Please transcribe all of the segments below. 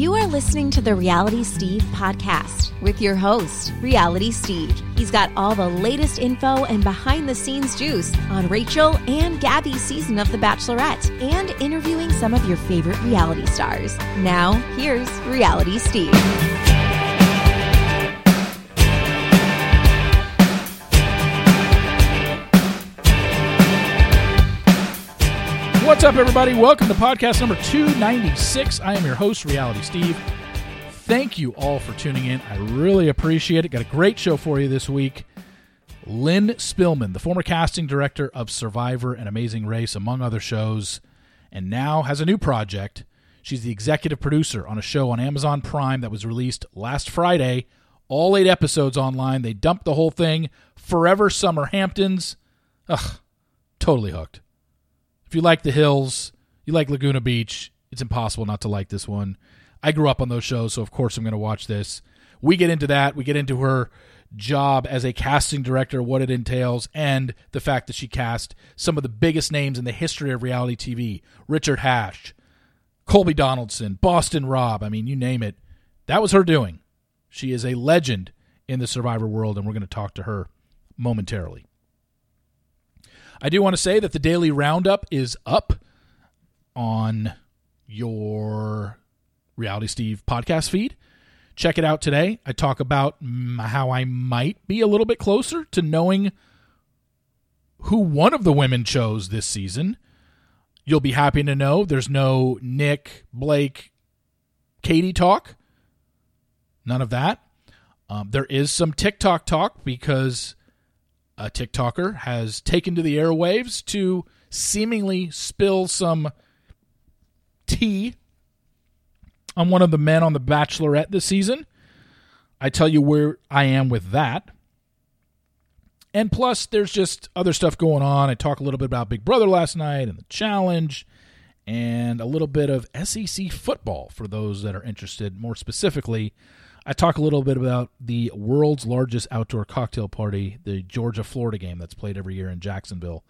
You are listening to the Reality Steve podcast with your host, Reality Steve. He's got all the latest info and behind the scenes juice on Rachel and Gabby's season of The Bachelorette and interviewing some of your favorite reality stars. Now, here's Reality Steve. What's up, everybody? Welcome to podcast number 296. I am your host, Reality Steve. Thank you all for tuning in. I really appreciate it. Got a great show for you this week. Lynne Spillman, the former casting director of Survivor and Amazing Race, among other shows, and now has a new project. She's the executive producer on a show on Amazon Prime that was released last Friday. All eight episodes online. They dumped the whole thing. Forever Summer Hamptons. Ugh, totally hooked. If you like the hills, you like Laguna Beach, it's impossible not to like this one. I grew up on those shows, so of course I'm going to watch this. We get into that. We get into her job as a casting director, what it entails, and the fact that she cast some of the biggest names in the history of reality TV Richard Hatch, Colby Donaldson, Boston Rob. I mean, you name it. That was her doing. She is a legend in the survivor world, and we're going to talk to her momentarily. I do want to say that the daily roundup is up on your Reality Steve podcast feed. Check it out today. I talk about how I might be a little bit closer to knowing who one of the women chose this season. You'll be happy to know there's no Nick, Blake, Katie talk. None of that. Um, there is some TikTok talk because a TikToker has taken to the airwaves to seemingly spill some tea on one of the men on The Bachelorette this season. I tell you where I am with that. And plus, there's just other stuff going on. I talk a little bit about Big Brother last night and the challenge, and a little bit of SEC football for those that are interested more specifically I talk a little bit about the world's largest outdoor cocktail party, the Georgia Florida game that's played every year in Jacksonville.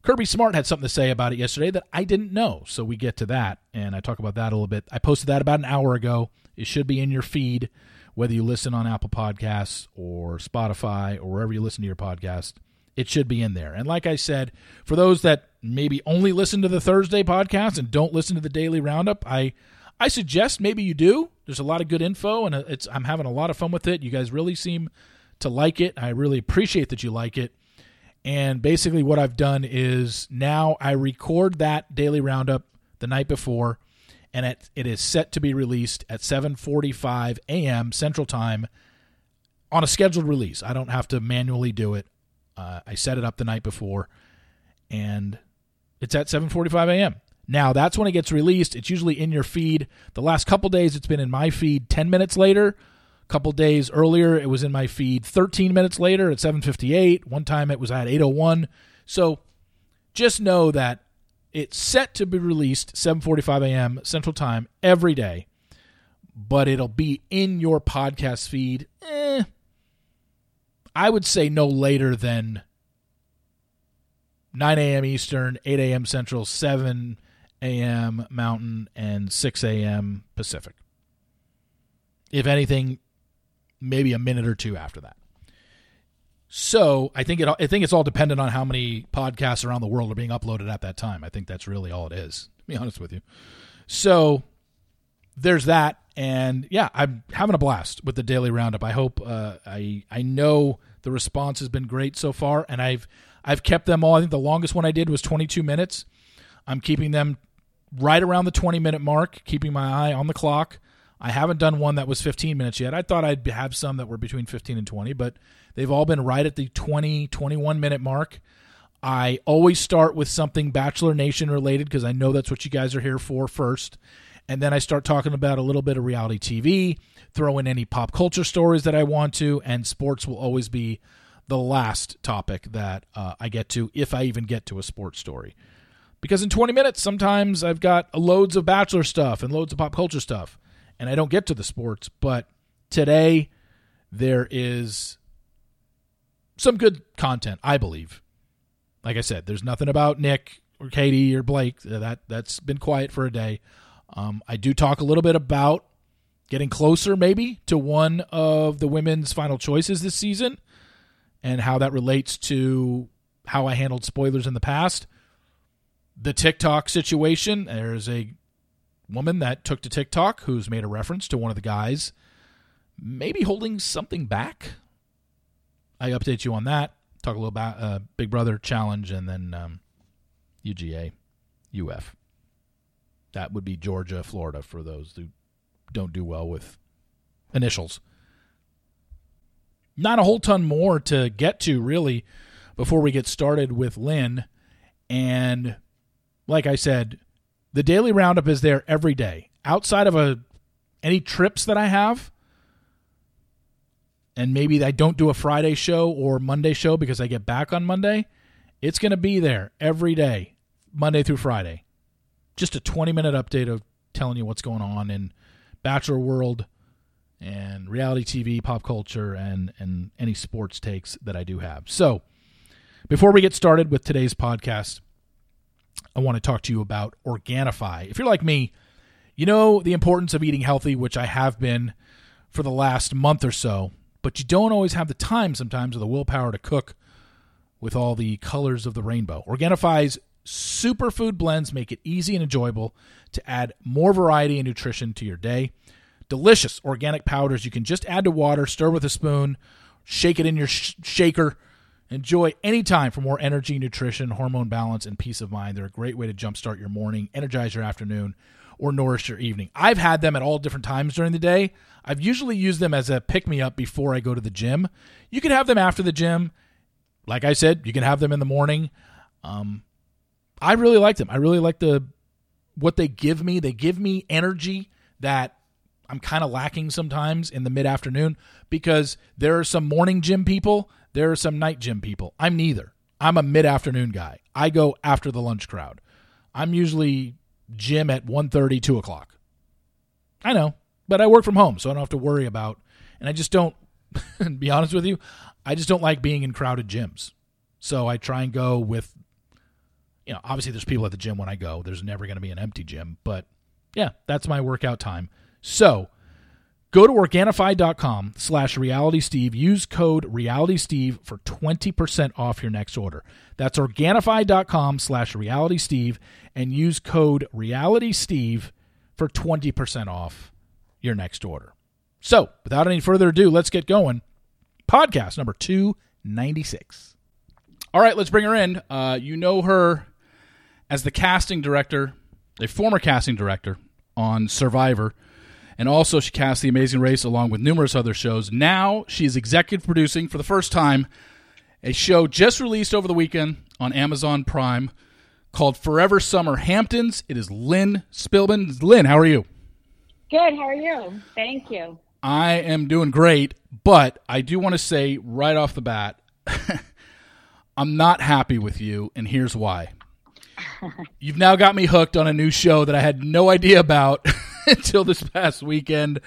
Kirby Smart had something to say about it yesterday that I didn't know, so we get to that, and I talk about that a little bit. I posted that about an hour ago. It should be in your feed, whether you listen on Apple Podcasts or Spotify or wherever you listen to your podcast. It should be in there. And like I said, for those that maybe only listen to the Thursday podcast and don't listen to the daily roundup, I I suggest maybe you do. There's a lot of good info, and it's I'm having a lot of fun with it. You guys really seem to like it. I really appreciate that you like it. And basically, what I've done is now I record that daily roundup the night before, and it, it is set to be released at 7:45 a.m. Central Time on a scheduled release. I don't have to manually do it. Uh, I set it up the night before, and it's at 7:45 a.m. Now, that's when it gets released. It's usually in your feed. The last couple days, it's been in my feed 10 minutes later. A couple days earlier, it was in my feed 13 minutes later at 7:58. One time, it was at 8:01. So, just know that it's set to be released 7:45 a.m. Central Time every day, but it'll be in your podcast feed. Eh, I would say no later than 9 a.m. Eastern, 8 a.m. Central, 7 a.m. Mountain and 6 a.m. Pacific. If anything, maybe a minute or two after that. So I think it. I think it's all dependent on how many podcasts around the world are being uploaded at that time. I think that's really all it is. To be honest with you. So there's that, and yeah, I'm having a blast with the daily roundup. I hope. Uh, I I know the response has been great so far, and I've I've kept them all. I think the longest one I did was 22 minutes. I'm keeping them right around the 20 minute mark, keeping my eye on the clock. I haven't done one that was 15 minutes yet. I thought I'd have some that were between 15 and 20, but they've all been right at the 20, 21 minute mark. I always start with something Bachelor Nation related because I know that's what you guys are here for first. And then I start talking about a little bit of reality TV, throw in any pop culture stories that I want to, and sports will always be the last topic that uh, I get to if I even get to a sports story because in 20 minutes sometimes I've got loads of bachelor stuff and loads of pop culture stuff and I don't get to the sports, but today there is some good content, I believe. Like I said, there's nothing about Nick or Katie or Blake that that's been quiet for a day. Um, I do talk a little bit about getting closer, maybe, to one of the women's final choices this season and how that relates to how I handled spoilers in the past. The TikTok situation, there's a woman that took to TikTok who's made a reference to one of the guys maybe holding something back. I update you on that. Talk a little about uh, Big Brother challenge and then um, UGA, UF. That would be Georgia, Florida for those who don't do well with initials. Not a whole ton more to get to, really, before we get started with Lynne. And like I said, the daily roundup is there every day. Outside of a any trips that I have, and maybe I don't do a Friday show or Monday show because I get back on Monday, it's going to be there every day, Monday through Friday. Just a 20 minute update of telling you what's going on in Bachelor World and reality TV, pop culture, and, and any sports takes that I do have. So, before we get started with today's podcast, I want to talk to you about Organifi. If you're like me, you know the importance of eating healthy, which I have been for the last month or so, but you don't always have the time sometimes or the willpower to cook with all the colors of the rainbow. Organifi's superfood blends make it easy and enjoyable to add more variety and nutrition to your day. Delicious organic powders you can just add to water, stir with a spoon, shake it in your sh- shaker. Enjoy any time for more energy, nutrition, hormone balance, and peace of mind. They're a great way to jumpstart your morning, energize your afternoon, or nourish your evening. I've had them at all different times during the day. I've usually used them as a pick me up before I go to the gym. You can have them after the gym. Like I said, you can have them in the morning. Um, I really like them. I really like the what they give me. They give me energy that I'm kind of lacking sometimes in the mid afternoon because there are some morning gym people, there are some night gym people. I'm neither. I'm a mid afternoon guy. I go after the lunch crowd. I'm usually gym at 1.30, 2 o'clock. I know, but I work from home, so I don't have to worry about. And I just don't. be honest with you, I just don't like being in crowded gyms. So I try and go with. You know, obviously there's people at the gym when I go. There's never going to be an empty gym, but yeah, that's my workout time. So go to Organifi.com slash realitysteve. Use code realitysteve for 20% off your next order. That's Organifi.com slash realitysteve and use code realitysteve for 20% off your next order. So without any further ado, let's get going. Podcast number 296. All right, let's bring her in. Uh, you know her as the casting director, a former casting director on Survivor and also she cast The Amazing Race along with numerous other shows. Now she is executive producing for the first time a show just released over the weekend on Amazon Prime called Forever Summer Hamptons. It is Lynne Spillman. Lynne, how are you? Good. How are you? Thank you. I am doing great, but I do want to say right off the bat, I'm not happy with you, and here's why. You've now got me hooked on a new show that I had no idea about until this past weekend.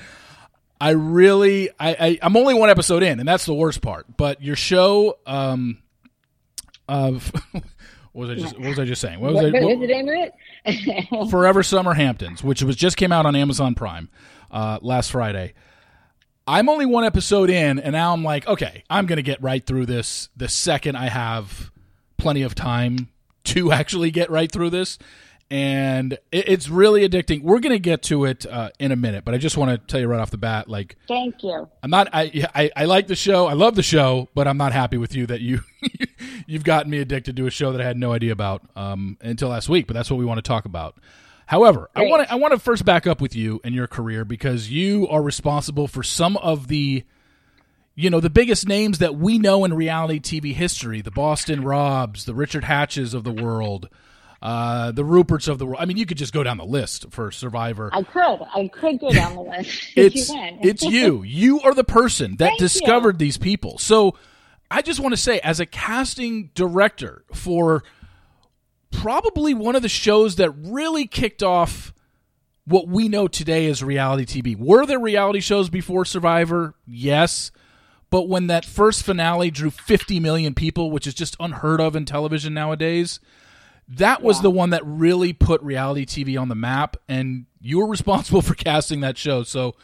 I really, I, I, am only one episode in, and that's the worst part. But your show, um, of what was I just, what was I just saying? What was what, I, what, the name of it? Forever Summer Hamptons, which was just came out on Amazon Prime uh, last Friday. I'm only one episode in, and now I'm like, okay, I'm gonna get right through this the second I have plenty of time to actually get right through this and it, it's really addicting. We're gonna get to it uh, in a minute, but I just want to tell you right off the bat, like, thank you. I'm not. I, I I like the show. I love the show, but I'm not happy with you that you you've gotten me addicted to a show that I had no idea about um, until last week. But that's what we want to talk about. However, Great. I want to I want to first back up with you and your career because you are responsible for some of the you know the biggest names that we know in reality TV history, the Boston Robs, the Richard Hatches of the world, uh, the Ruperts of the world. I mean, you could just go down the list for Survivor. I could. I could go down the list. it's you it's you. You are the person that Thank discovered you. these people. So I just want to say, as a casting director for probably one of the shows that really kicked off what we know today as reality TV. Were there reality shows before Survivor? Yes. But when that first finale drew 50 million people, which is just unheard of in television nowadays, That was Yeah. the one that really put reality TV on the map, and you were responsible for casting that show. So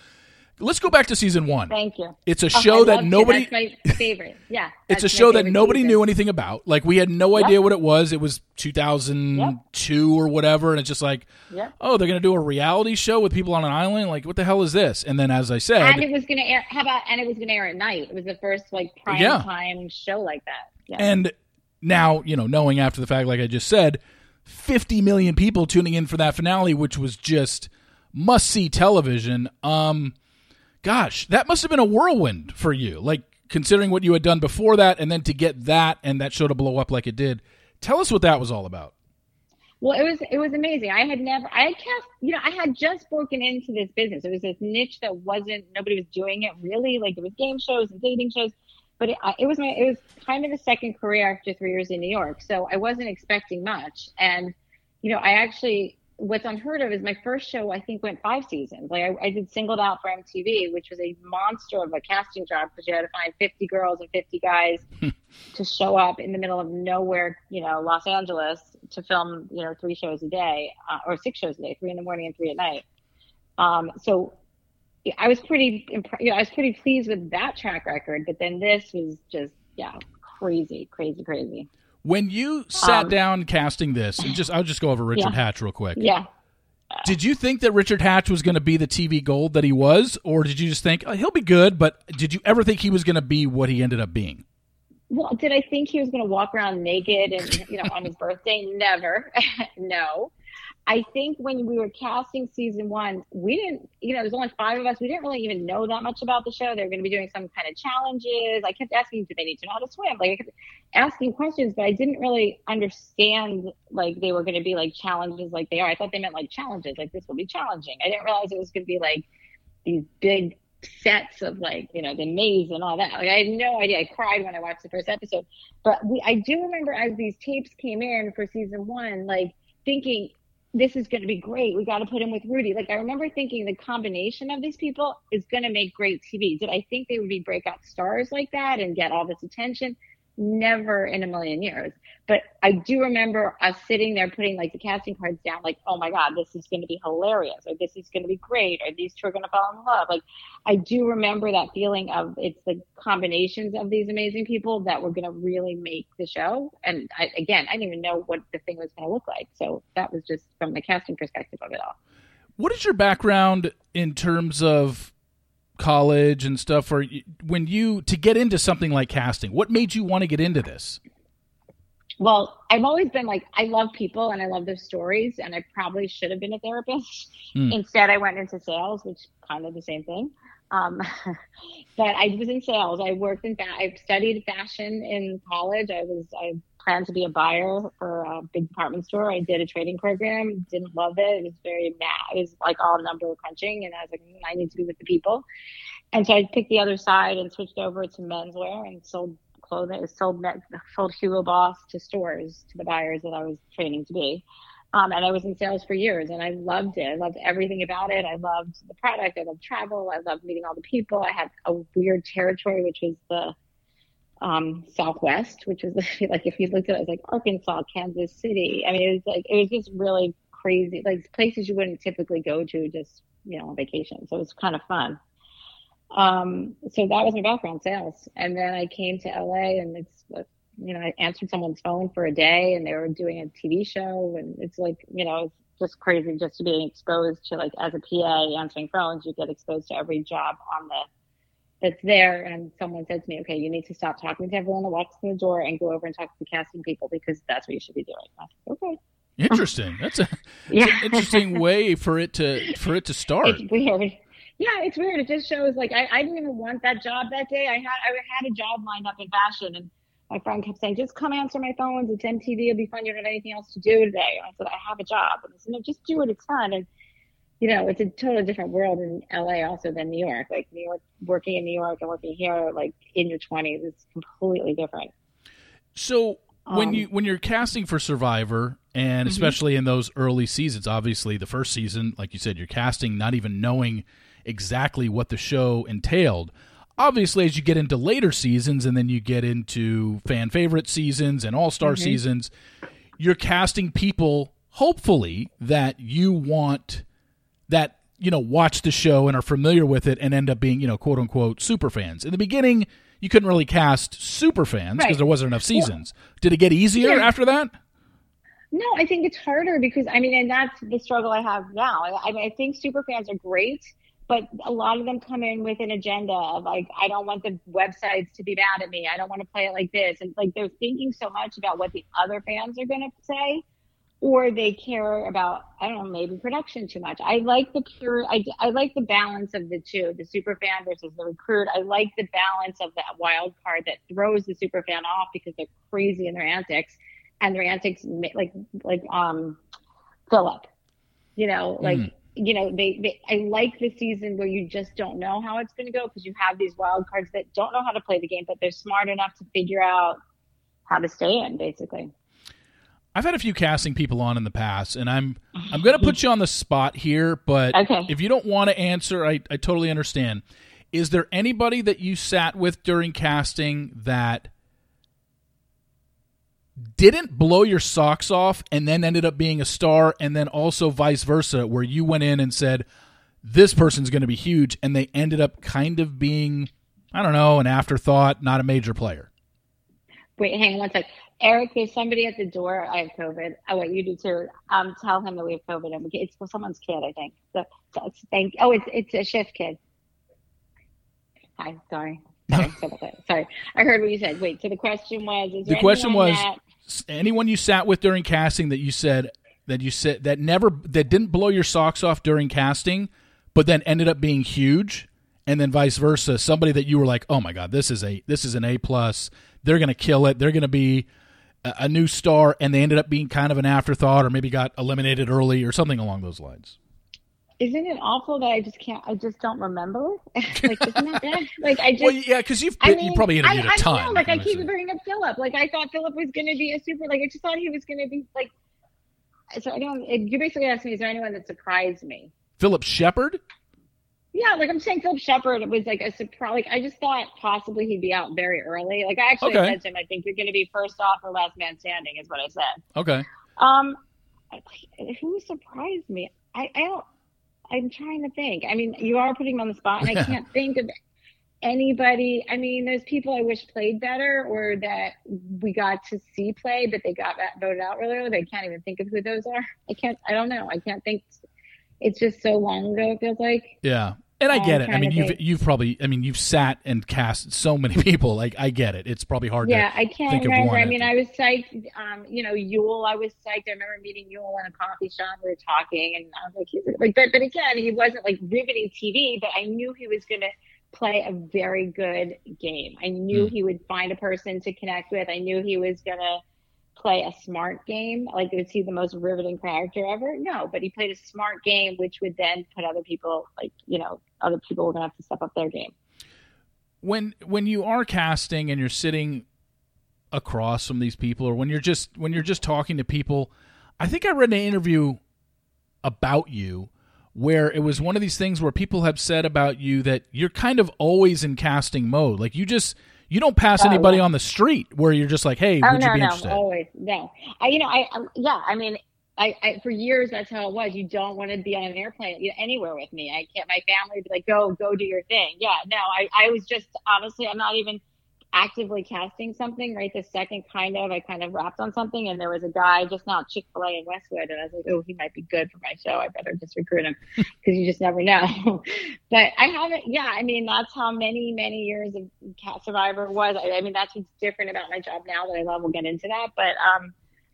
let's go back to season one. Thank you. It's a Oh, show that it. nobody. That's my favorite. Yeah. It's a show that nobody season. knew anything about. Like we had no Yep. idea what it was. It was 2002 or whatever, and it's just like, Yep. oh, they're gonna do a reality show with people on an island. Like, what the hell is this? And then, as I said, And it was going to air. How about? And it was going to air at night. It was the first like prime Yeah. time show like that. Yeah. And now, you know, knowing after the fact, like I just said, 50 million people tuning in for that finale, which was just must see television. Um, gosh, that must have been a whirlwind for you. Like, considering what you had done before that, and then to get that and that show to blow up like it did. Tell us what that was all about. Well, it was it was amazing. I had never I had cast you know I had just broken into this business. It was this niche that wasn't nobody was doing it really. Like it was game shows and dating shows, but it, it was my it was kind of a second career after three years in New York. So I wasn't expecting much. And you know I actually what's unheard of is my first show I think went five seasons. Like I, I did singled out for MTV, which was a monster of a casting job because you had to find 50 girls and 50 guys to show up in the middle of nowhere, you know, Los Angeles to film, you know, three shows a day uh, or six shows a day, three in the morning and three at night. Um, so I was pretty, impre- you know, I was pretty pleased with that track record, but then this was just, yeah, crazy, crazy, crazy. When you sat Um, down casting this, and just I'll just go over Richard Yeah. Hatch real quick. Yeah. Did you think that Richard Hatch was going to be the TV gold that he was, or did you just think oh, he'll be good? But did you ever think he was going to be what he ended up being? Well, did I think he was going to walk around naked and, you know, on his birthday? Never. no. I think when we were casting season one, we didn't, you know, there's only five of us. We didn't really even know that much about the show. They were going to be doing some kind of challenges. I kept asking, do they need to know how to swim? Like, I kept asking questions, but I didn't really understand, like, they were going to be like challenges like they are. I thought they meant like challenges, like this will be challenging. I didn't realize it was going to be like these big sets of like you know the maze and all that like i had no idea i cried when i watched the first episode but we i do remember as these tapes came in for season one like thinking this is going to be great. We got to put him with rudy. Like i remember thinking the combination of these people is going to make great tv did i think they would be breakout stars like that and get all this attention never in a million years but i do remember us sitting there putting like the casting cards down like oh my god this is going to be hilarious or this is going to be great or these two are going to fall in love like I do remember that feeling of it's the combinations of these amazing people that were going to really make the show. And I, again, I didn't even know what the thing was going to look like. So that was just from the casting perspective of it all. What is your background in terms of college and stuff? Or when you to get into something like casting, what made you want to get into this? Well, I've always been like, I love people and I love their stories, and I probably should have been a therapist. Hmm. Instead, I went into sales, which kind of the same thing. Um, but I was in sales. I worked in, fa- I studied fashion in college. I was, I planned to be a buyer for a big department store. I did a trading program, didn't love it. It was very mad. It was like all number crunching. And I was like, "Mm, I need to be with the people. And so I picked the other side and switched over to menswear and sold clothing, sold, sold Hugo Boss to stores, to the buyers that I was training to be. Um, and I was in sales for years and I loved it. I loved everything about it. I loved the product. I loved travel. I loved meeting all the people. I had a weird territory, which was the um, Southwest, which was like, if you looked at it, it was like Arkansas, Kansas City. I mean, it was like, it was just really crazy, like places you wouldn't typically go to just, you know, on vacation. So it was kind of fun. Um, so that was my background, sales. And then I came to LA and it's, you know, I answered someone's phone for a day and they were doing a TV show. And it's like, you know, it's just crazy just to be exposed to like as a PA answering phones, you get exposed to every job on the that's there. And someone said to me, okay, you need to stop talking to everyone that walks in the door and go over and talk to the casting people because that's what you should be doing. Okay. Interesting. That's a Yeah. interesting way for it to for it to start. It's weird. Yeah, it's weird. It just shows like I, I didn't even want that job that day. I had I had a job lined up in fashion and my friend kept saying, just come answer my phones. It's MTV. It'll be fun. You don't have anything else to do today. And I said, I have a job. And I said, no, just do it. It's fun. And, you know, it's a totally different world in LA also than New York. Like New York, working in New York and working here, like in your 20s, is completely different. So when Um, you when you're casting for Survivor, and Mm-hmm. especially in those early seasons, obviously the first season, like you said, you're casting not even knowing exactly what the show entailed. Obviously, as you get into later seasons, and then you get into fan favorite seasons and all star Mm-hmm. seasons, you're casting people hopefully that you want that you know watch the show and are familiar with it and end up being you know quote unquote super fans. In the beginning, you couldn't really cast super fans because Right. there wasn't enough seasons. Did it get easier Yeah. after that? No, I think it's harder because I mean, and that's the struggle I have now. I, I mean, I think super fans are great, but a lot of them come in with an agenda of like, I don't want the websites to be mad at me. I don't want to play it like this, and like they're thinking so much about what the other fans are going to say, or they care about I don't know maybe production too much. I like the pure. I I like the balance of the two, the super fan versus the recruit. I like the balance of that wild card that throws the super fan off because they're crazy in their antics and their antics like like um Phillip, you know, like Mhm. you know they, they I like the season where you just don't know how it's going to go because you have these wild cards that don't know how to play the game, but they're smart enough to figure out how to stay in, basically. I've had a few casting people on in the past, and I'm I'm going to put you on the spot here, but Okay. if you don't want to answer, I, I totally understand. Is there anybody that you sat with during casting that didn't blow your socks off and then ended up being a star, and then also vice versa, where you went in and said, This person's going to be huge, and they ended up kind of being, I don't know, an afterthought, not a major player? Wait, hang on one sec. Eric, there's somebody at the door. I have COVID. Oh, wait, you do too. Um, tell him that we have COVID. And It's for someone's kid, I think. So, so thank. Oh, it's it's a shift kid. Hi, sorry. Sorry, sorry about that. Sorry, I heard what you said. Wait, so the question was: Is The question was that- anyone you sat with during casting that you said that you said that never that didn't blow your socks off during casting, but then ended up being huge, and then vice versa. Somebody that you were like, oh my god, this is a this is an A plus. They're gonna kill it. They're gonna be a, a new star, and they ended up being kind of an afterthought, or maybe got eliminated early, or something along those lines. Isn't it awful that I just can't? I just don't remember. like, isn't that bad? Like, I just. Well, yeah, because you've I mean, you probably interviewed I, a I ton. Know, like I keep bringing up Phillip. Like I thought Phillip was going to be a super. Like I just thought he was going to be like. So I don't. It, you basically asked me, is there anyone that surprised me? Phillip Sheppard. Yeah, like I'm saying, Phillip Sheppard was like a surprise. Like I just thought possibly he'd be out very early. Like I actually Okay. said to him, I think you're going to be first off or last man standing, is what I said. Okay. Um, who surprised me? I, I don't. I'm trying to think. I mean, you are putting me on the spot, and I can't think of anybody. I mean, there's people I wish played better, or that we got to see play, but they got voted out really early. I can't even think of who those are. I can't. I don't know. I can't think. It's just so long ago. It feels like. Yeah. And I get it. I mean, you've think. you've probably, I mean, you've sat and cast so many people. Like, I get it. It's probably hard Yeah, to. I can't think of remember. I mean, I was psyched. Um, you know, Yul, I was psyched. I remember meeting Yul in a coffee shop. We were talking, and I was like, he's like, but, but again, he wasn't like riveting TV, but I knew he was going to play a very good game. I knew Hmm. he would find a person to connect with. I knew he was going to play a smart game. Like, is he the most riveting character ever? No, but he played a smart game, which would then put other people, like, you know, other people were to have to step up their game. When when you are casting and you're sitting across from these people, or when you're just when you're just talking to people, I think I read an interview about you where it was one of these things where people have said about you that you're kind of always in casting mode. Like you just you don't pass Oh, anybody yeah. on the street where you're just like, hey, Oh would no, you be no, interested? always no. I, you know, I, um yeah, I mean, I, I, for years that's how it was. You don't want to be on an airplane you know, anywhere with me. I can't. My family would be like, go, go do your thing. Yeah, no, I, I was just honestly, I'm not even actively casting something right the second. Kind of, I kind of wrapped on something, and there was a guy just now Chick Fil A in Westwood, and I was like, oh, he might be good for my show. I better just recruit him because you just never know. but I haven't. Yeah, I mean, that's how many, many years of Cat Survivor was. I, I mean, that's what's different about my job now that I love. We'll get into that, but um.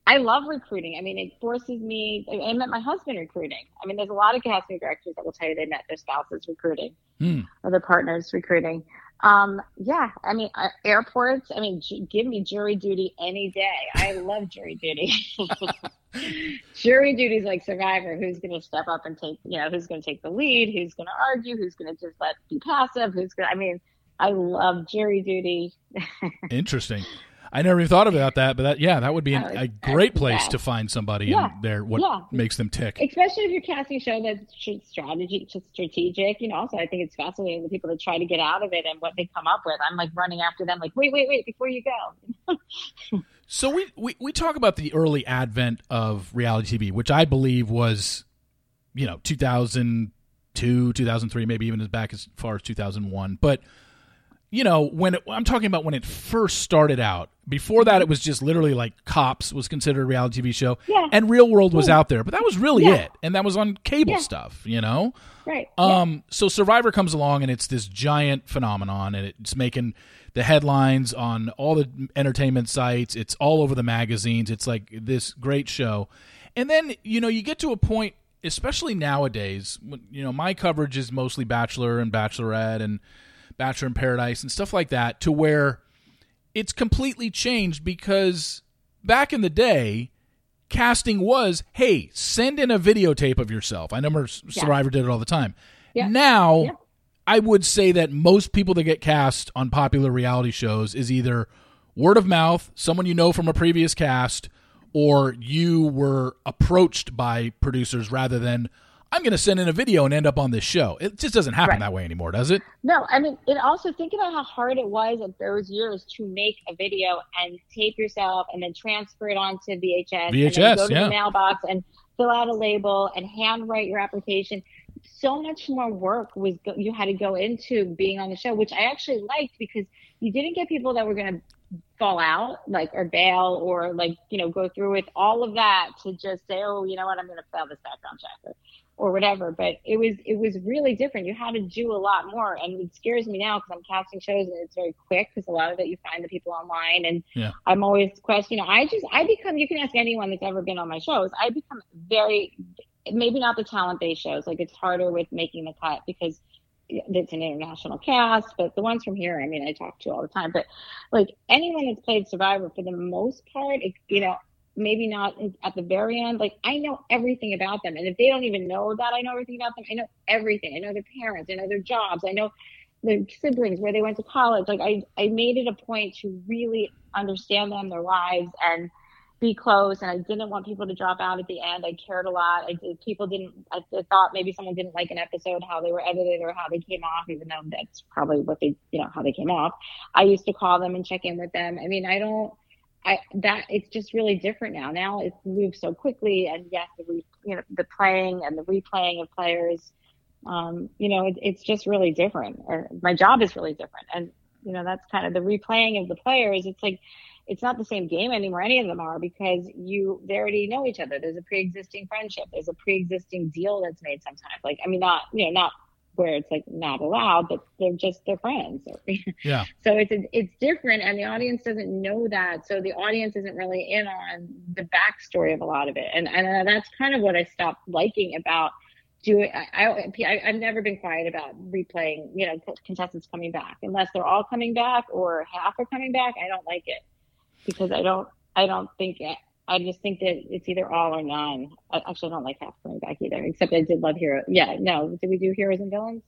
I love recruiting. I mean, it forces me. I met my husband recruiting. I mean, there's a lot of casting directors that will tell you they met their spouses recruiting Hmm. or their partners recruiting. Um, yeah, I mean, uh, airports. I mean, ju- give me jury duty any day. I love jury duty. jury duty is like Survivor. Who's going to step up and take? You know, who's going to take the lead? Who's going to argue? Who's going to just let be passive? Who's going? to I mean, I love jury duty. Interesting. I never even thought about that, but that yeah, that would be an, a great place yeah. to find somebody Yeah. and their what Yeah. makes them tick. especially if you're casting a show that's tr- strategy just strategic you know also i think it's fascinating the people that try to get out of it and what they come up with i'm like running after them like wait wait wait before you go So we, we we talk about the early advent of reality TV, which I believe was, you know, 2002, 2003, maybe even as back as far as 2001. But you know, when it, I'm talking about when it first started out. Before that, it was just literally like Cops was considered a reality TV show, Yeah. and Real World was out there, but that was really Yeah. it, and that was on cable Yeah. stuff, you know. Right. Um, so Survivor comes along and it's this giant phenomenon, and it's making the headlines on all the entertainment sites. It's all over the magazines. It's like this great show, and then you know you get to a point, especially nowadays. When, you know, my coverage is mostly Bachelor and Bachelorette and Bachelor in Paradise and stuff like that, to where it's completely changed because back in the day casting was hey send in a videotape of yourself i remember Yeah. survivor did it all the time Yeah. now Yeah. i would say that most people that get cast on popular reality shows is either word of mouth someone you know from a previous cast or you were approached by producers rather than i'm going to send in a video and end up on this show it just doesn't happen Right. that way anymore does it No, I mean, it also think about how hard it was in those years to make a video and tape yourself and then transfer it onto VHS. and VHS, go to yeah. the mailbox and fill out a label and handwrite your application. So much more work was go- you had to go into being on the show, which I actually liked because you didn't get people that were going to fall out like or bail or like you know go through with all of that to just say oh you know what i'm going to fail this background check or, whatever but it was it was really different you had to do a lot more and it scares me now because i'm casting shows and it's very quick because a lot of it you find the people online and Yeah. i'm always questioning i just i become you can ask anyone that's ever been on my shows i become very maybe not the talent based shows like it's harder with making the cut because it's an international cast but the ones from here i mean i talk to all the time but like anyone that's played survivor for the most part it, you know maybe not at the very end like i know everything about them and if they don't even know that i know everything about them i know everything i know their parents i know their jobs i know their siblings where they went to college like i i made it a point to really understand them their lives and be close and I didn't want people to drop out at the end. I cared a lot. I people didn't I thought maybe someone didn't like an episode, how they were edited or how they came off, even though that's probably what they you know, how they came off. I used to call them and check in with them. I mean, I don't I that it's just really different now. Now it's moved so quickly and yes, the re, you know, the playing and the replaying of players um, you know, it, it's just really different. Or my job is really different. And you know, that's kind of the replaying of the players. It's like it's not the same game anymore. Any of them are because you they already know each other. There's a pre-existing friendship. There's a pre-existing deal that's made sometimes. Like I mean, not you know not where it's like not allowed, but they're just they're friends. Yeah. So it's it's different, and the audience doesn't know that. So the audience isn't really in on the backstory of a lot of it, and and uh, that's kind of what I stopped liking about doing. I, I I've never been quiet about replaying. You know, contestants coming back unless they're all coming back or half are coming back. I don't like it because I don't I don't think it, I just think that it's either all or none. I, actually, I don't like half coming back either. Except I did love Hero. Yeah, no, did we do Heroes and Villains?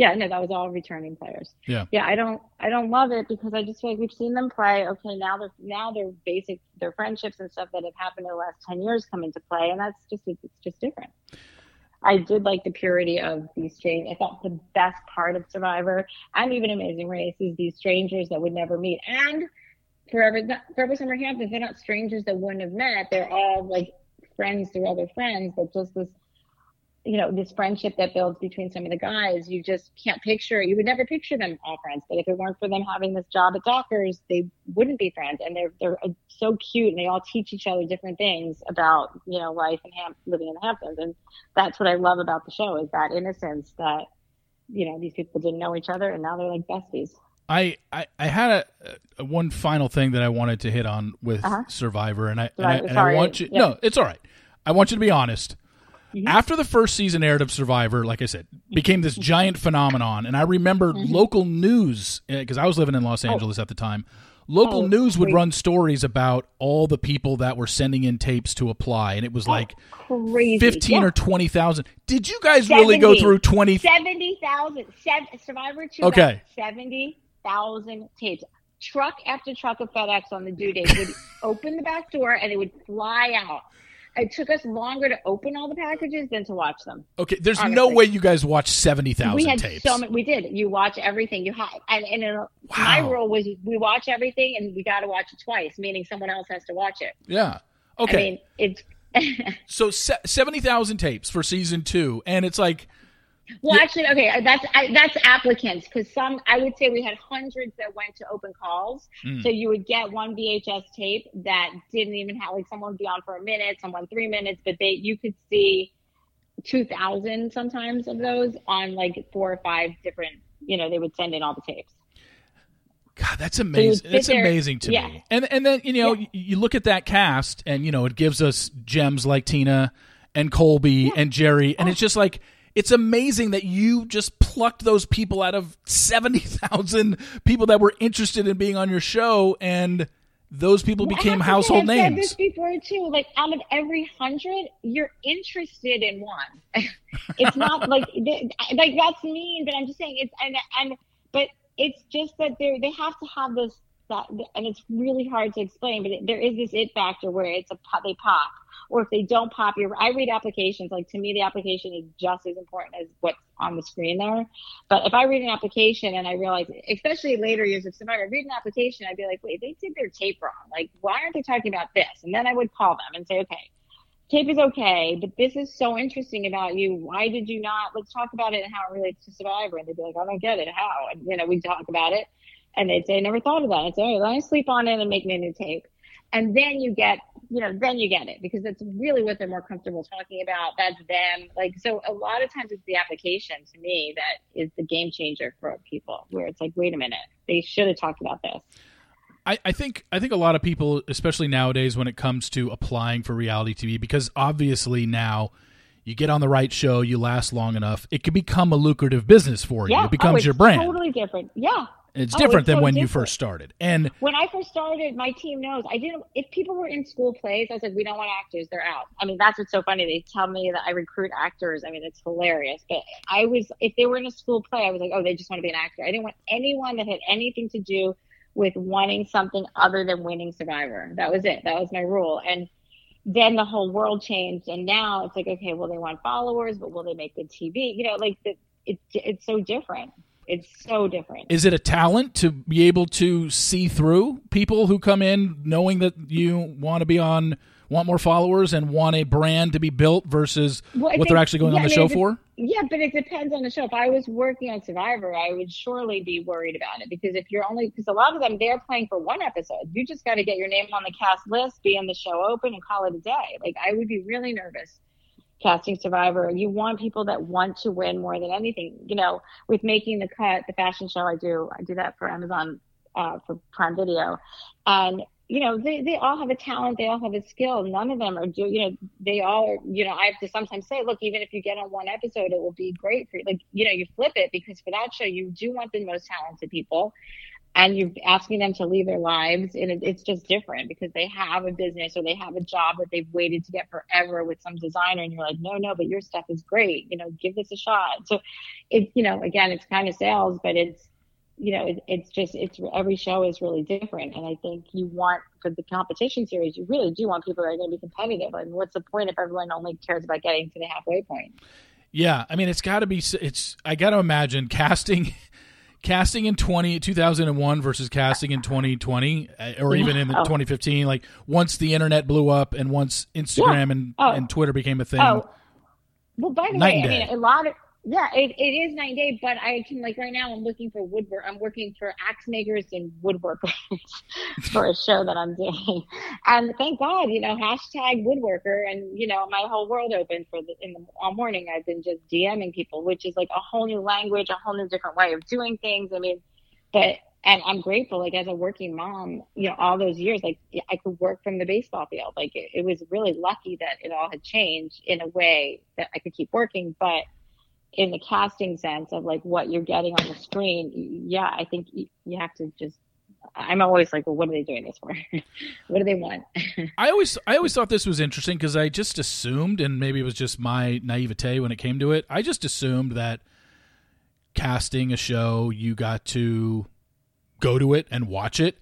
Yeah, no, that was all returning players. Yeah. Yeah, I don't I don't love it because I just feel like we've seen them play. Okay, now they're now their basic their friendships and stuff that have happened in the last ten years come into play, and that's just it's just different. I did like the purity of these strange. I thought the best part of Survivor and even Amazing Race is these strangers that would never meet. And Forever, Forever Summer Hamptons, they're not strangers that wouldn't have met. They're all like friends through other friends, but just this, you know, this friendship that builds between some of the guys. You just can't picture. You would never picture them all friends. But if it weren't for them having this job at Dockers, they wouldn't be friends. And they're they're uh, so cute, and they all teach each other different things about you know life and Ham- living in the Hamptons. And that's what I love about the show is that innocence that you know these people didn't know each other, and now they're like besties. I, I, I had a, a one final thing that I wanted to hit on with Uh-huh. Survivor, and I and, Right, I, and I want you. yeah. No, it's all right. I want you to be honest. Mhm. After the first season aired of Survivor, like I said, became this giant phenomenon, and I remember Mm-hmm. local news because I was living in Los Angeles at the time. Local Oh, news would great. run stories about all the people that were sending in tapes to apply, and it was like Crazy. fifteen Oh, Yeah. or twenty thousand. Did you guys really go through twenty? 70,000. Survivor 2 Okay. 70,000 tapes. Truck after truck of FedEx on the due date would open the back door and it would fly out. it took us longer to open all the packages than to watch them. Okay, there's Honestly. no way you guys watched seventy had tapes. so many. We did. You watch everything. You have, and, and my Wow. rule was we watch everything, and we got to watch it twice, meaning someone else has to watch it. yeah. Okay. I mean, it's. so se- seventy thousand tapes for season two, and it's like Well, Yeah. actually, okay, that's I, that's applicants because some I would say we had hundreds that went to open calls. Mm. So you would get one VHS tape that didn't even have like someone be on for a minute, someone three minutes, but they you could see two thousand sometimes of those on like four or five different. You know, they would send in all the tapes. God, that's amazing. sit That's there- amazing to yeah. me. And and then you know Yeah. you look at that cast, and you know it gives us gems like Tina and Colby and Jerry, and Oh. it's just like it's amazing that you just plucked those people out of seventy thousand people that were interested in being on your show, and those people Well, became have to say, household I've said names. this before too. Like out of every hundred, you're interested in one. it's not like like that's mean, but I'm just saying it's and and but it's just that they they have to have this that and it's really hard to explain. But it, there is this it factor where it's a they pop, or if they don't pop, you're I read applications. Like to me, the application is just as important as what's on the screen there. But if I read an application and I realize, especially later years of Survivor, I read an application, I'd be like, wait, they did their tape wrong. Like, why aren't they talking about this? And then I would call them and say, okay, tape is okay, but this is so interesting about you. Why did you not? Let's talk about it and how it relates to Survivor. And they'd be like, I don't get it. How? And, you know, we'd talk about it. And they'd say, I never thought of that. I'd say, all right, let me sleep on it and make me a new tape. And then you get, you know, then you get it because that's really what they're more comfortable talking about. That's them. Like, so a lot of times it's the application to me that is the game changer for people where it's like, wait a minute, they should have talked about this. I, I think I think a lot of people, especially nowadays, when it comes to applying for reality TV, because obviously now you get on the right show, you last long enough, it can become a lucrative business for you. Yeah. It becomes oh, your brand. Totally different. Yeah. It's oh, different it's than so when you first started. And when I first started, my team knows I didn't. If people were in school plays, I said we don't want actors; they're out. I mean, that's what's so funny. They tell me that I recruit actors. I mean, it's hilarious. But I was, if they were in a school play, I was like, oh, they just want to be an actor. I didn't want anyone that had anything to do with wanting something other than winning Survivor. That was it. That was my rule. And then the whole world changed, and now it's like, okay, well, they want followers, but will they make good TV? You know, like the, it's it's so different. It's so different. is it a talent to be able to see through people who come in knowing that you want to be on, want more followers, and want a brand to be built versus Well, what they're actually going yeah, on the I show mean, it- for? Yeah, but it depends on the show. If I was working on Survivor, I would surely be worried about it because if you're only because a lot of them they're playing for one episode. You just got to get your name on the cast list, be in the show open, and call it a day. Like I would be really nervous casting Survivor. You want people that want to win more than anything. You know, with making the cut, the fashion show I do, I do that for Amazon uh, for Prime Video, and you know they, they all have a talent they all have a skill none of them are do you know they all are you know i have to sometimes say look even if you get on one episode it will be great for you like you know you flip it because for that show you do want the most talented people and you're asking them to leave their lives and it, it's just different because they have a business or they have a job that they've waited to get forever with some designer and you're like no no but your stuff is great you know give this a shot so it you know again it's kind of sales but it's you know, it, it's just it's every show is really different, and I think you want for the competition series, you really do want people that are going to be competitive. And what's the point if everyone only cares about getting to the halfway point? Yeah, I mean it's got to be it's I got to imagine casting casting in 20 2001 versus casting in 2020 uh, or even in Oh. 2015 like once the internet blew up and once Instagram and Oh. and Twitter became a thing. Oh, well, by the Night way, I mean a lot of yeah, it, it is nine day, but I can like right now I'm looking for woodwork. I'm working for axe makers and woodworkers for a show that I'm doing, and thank God, you know, hashtag woodworker, and you know, my whole world opened for the in the all morning. I've been just DMing people, which is like a whole new language, a whole new different way of doing things. I mean, but and I'm grateful, like as a working mom, you know, all those years, like I could work from the baseball field. Like it, it was really lucky that it all had changed in a way that I could keep working, but in the casting sense of like what you're getting on the screen, yeah, I think you, have to just. I'm always like, well, what are they doing this for? what do they want? I always I always thought this was interesting because I just assumed, and maybe it was just my naivete when it came to it. I just assumed that casting a show, you got to go to it and watch it.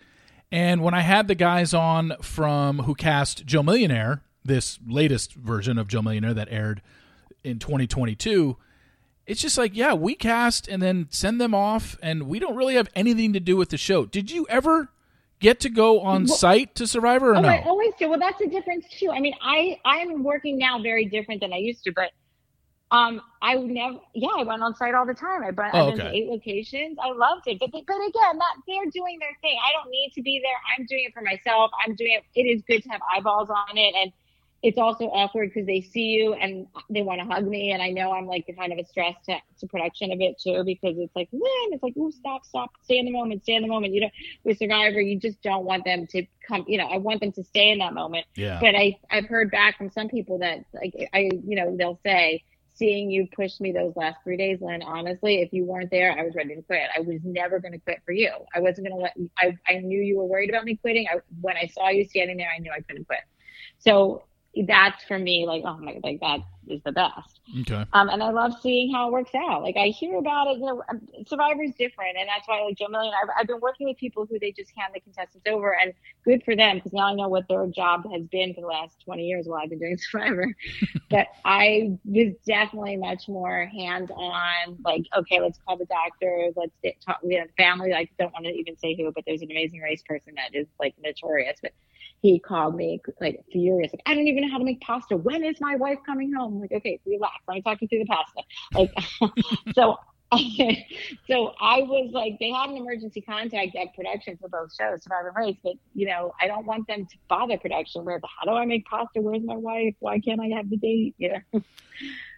And when I had the guys on from who cast Joe Millionaire, this latest version of Joe Millionaire that aired in 2022, it's just like, yeah, we cast and then send them off, and we don't really have anything to do with the show. Did you ever get to go on well, site to Survivor or oh, no? I always do. Well, that's a difference too. I mean, I I'm working now very different than I used to, but um, I never, yeah, I went on site all the time. I went, oh, okay. to eight locations. I loved it, but but again, that they're doing their thing. I don't need to be there. I'm doing it for myself. I'm doing it. It is good to have eyeballs on it, and it's also awkward because they see you and they want to hug me, and I know I'm like kind of a stress to, to production of it too because it's like, man, it's like, oh, stop, stop, stay in the moment, stay in the moment. You know, with Survivor, you just don't want them to come. You know, I want them to stay in that moment. Yeah. But I I've heard back from some people that like I you know they'll say seeing you push me those last three days, Lynne, honestly, if you weren't there, I was ready to quit. I was never going to quit for you. I wasn't going to let, I, I knew you were worried about me quitting. I, when I saw you standing there, I knew I couldn't quit. So that's for me like oh my god like that is the best. Okay. Um and i love seeing how it works out. Like i hear about it you know um, survivor's different and that's why like joe million I've, I've been working with people who they just hand the contestants over and good for them because now i know what their job has been for the last 20 years while i've been doing survivor. But i was definitely much more hands on like okay let's call the doctor let's get, talk we have family i don't want to even say who but there's an amazing race person that is like notorious but he called me like furious. Like, I don't even know how to make pasta. When is my wife coming home? I'm like, okay, relax. Let me talk you through the pasta. Like, so so I was like, they had an emergency contact at production for both shows, Survivor Race, but you know, I don't want them to bother production. Where how do I make pasta? Where's my wife? Why can't I have the date? Yeah.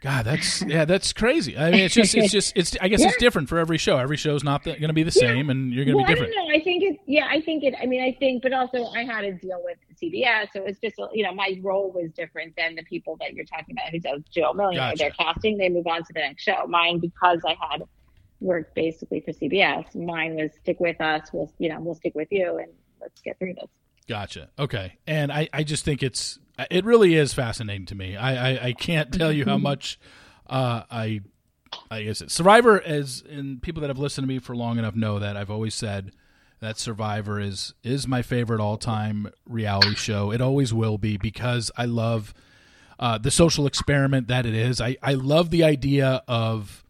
God, that's yeah, that's crazy. I mean, it's just, it's just, it's. I guess yeah. it's different for every show. Every show's not going to be the same, yeah. and you're going to well, be different. I don't know. I think it. Yeah, I think it. I mean, I think, but also I had to deal with CBS, so it's just, you know, my role was different than the people that you're talking about who does Joe Million. Gotcha. They're casting, they move on to the next show. Mine, because I had worked basically for CBS, mine was stick with us. We'll, you know, we'll stick with you, and let's get through this. Gotcha. Okay, and I, I just think it's, it really is fascinating to me. I, I, I can't tell you how much uh, I I guess it. Survivor as and people that have listened to me for long enough know that I've always said that Survivor is is my favorite all time reality show. It always will be because I love uh, the social experiment that it is. I, I love the idea of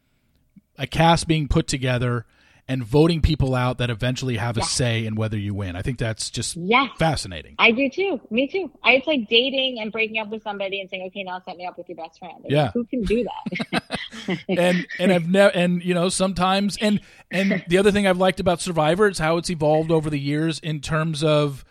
a cast being put together and voting people out that eventually have a say in whether you win. I think that's just yes. fascinating. I do too. Me too. I, it's like dating and breaking up with somebody and saying, "Okay, now set me up with your best friend." Like, yeah, who can do that? and and I've never and you know sometimes and and the other thing I've liked about Survivor is how it's evolved over the years in terms of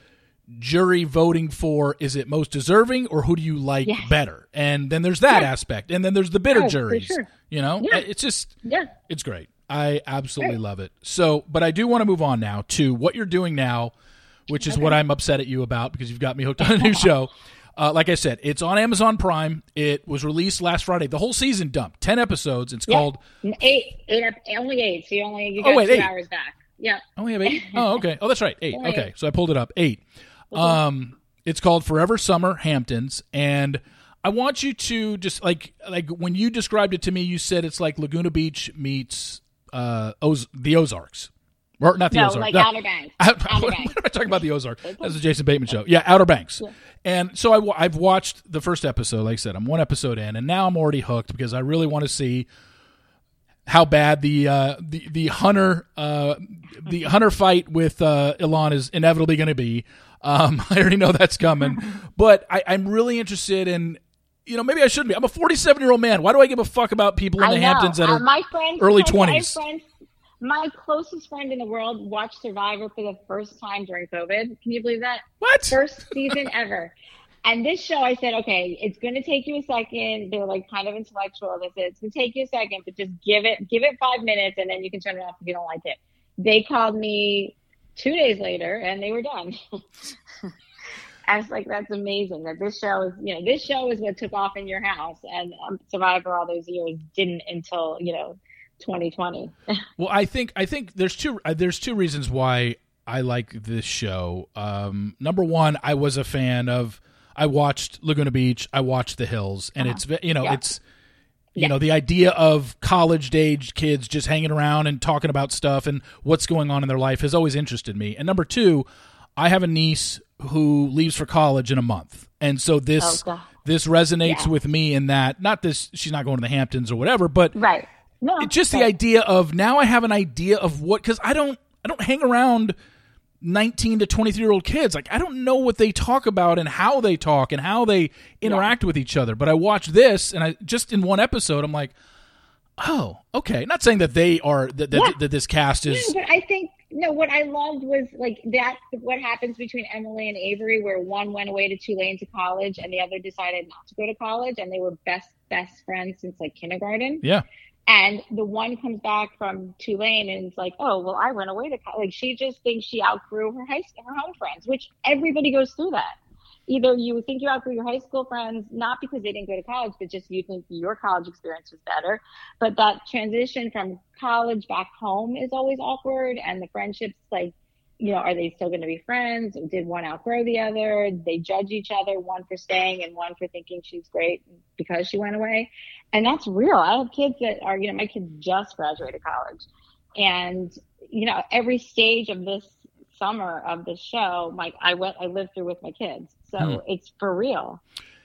jury voting for is it most deserving or who do you like yes. better and then there's that yeah. aspect and then there's the bitter oh, juries sure. you know yeah. it's just yeah it's great I absolutely love it. So, but I do want to move on now to what you're doing now, which is okay. what I'm upset at you about because you've got me hooked on a new show. Uh, like I said, it's on Amazon Prime. It was released last Friday. The whole season dumped, ten episodes. It's called eight, eight, only eight. So you only you got oh, wait, two eight. hours back. Yeah. Only have eight. Oh, okay. Oh, that's right. Eight. okay, eight. so I pulled it up. Eight. Um, it's called Forever Summer Hamptons, and I want you to just like like when you described it to me, you said it's like Laguna Beach meets uh, Oz- the Ozarks. Or not the no, Ozarks. Like no. Outer Banks. Outer what, Banks. am I talking about? The Ozarks. That's the Jason Bateman show. Yeah, Outer Banks. Yeah. And so I, I've watched the first episode. Like I said, I'm one episode in, and now I'm already hooked because I really want to see how bad the uh, the the hunter uh, the hunter fight with uh, Elan is inevitably going to be. Um, I already know that's coming, but I, I'm really interested in you know, maybe I shouldn't be. I'm a 47 year old man. Why do I give a fuck about people in the Hamptons that uh, are my friends, early 20s? My, my closest friend in the world watched Survivor for the first time during COVID. Can you believe that? What? First season ever. And this show, I said, okay, it's going to take you a second. They're like kind of intellectual. They said it's going to take you a second, but just give it, give it five minutes, and then you can turn it off if you don't like it. They called me two days later, and they were done. I was like, that's amazing that this show is, you know, this show is what took off in your house, and um, Survivor all those years didn't until you know 2020. well, I think I think there's two uh, there's two reasons why I like this show. Um, number one, I was a fan of. I watched Laguna Beach. I watched The Hills, and uh-huh. it's you know yeah. it's you yeah. know the idea of college age kids just hanging around and talking about stuff and what's going on in their life has always interested me. And number two, I have a niece who leaves for college in a month, and so this Oh, this resonates Yeah. with me in that not this she's not going to the Hamptons or whatever, but Right. No. it's just the idea of now I have an idea of what because I don't I don't hang around 19 to 23 year old kids like I don't know what they talk about and how they talk and how they interact with each other but I watch this and I just in one episode I'm like oh okay not saying that they are that that, Yeah. that this cast is No, but I think no. What I loved was like that. What happens between Emily and Avery, where one went away to Tulane to college, and the other decided not to go to college, and they were best best friends since like kindergarten. yeah And the one comes back from Tulane and is like, "Oh, well, I went away to college." Like she just thinks she outgrew her high school, her home friends, which everybody goes through that. Either you think you're out outgrew your high school friends, not because they didn't go to college, but just you think your college experience was better. But that transition from college back home is always awkward, and the friendships, like, you know, are they still going to be friends? Did one outgrow the other? They judge each other, one for staying and one for thinking she's great because she went away and that's real. I have kids that are, you know, my kids just graduated college, and you know, every stage of this summer of the show, like I went, I lived through with my kids, so Hmm. it's for real.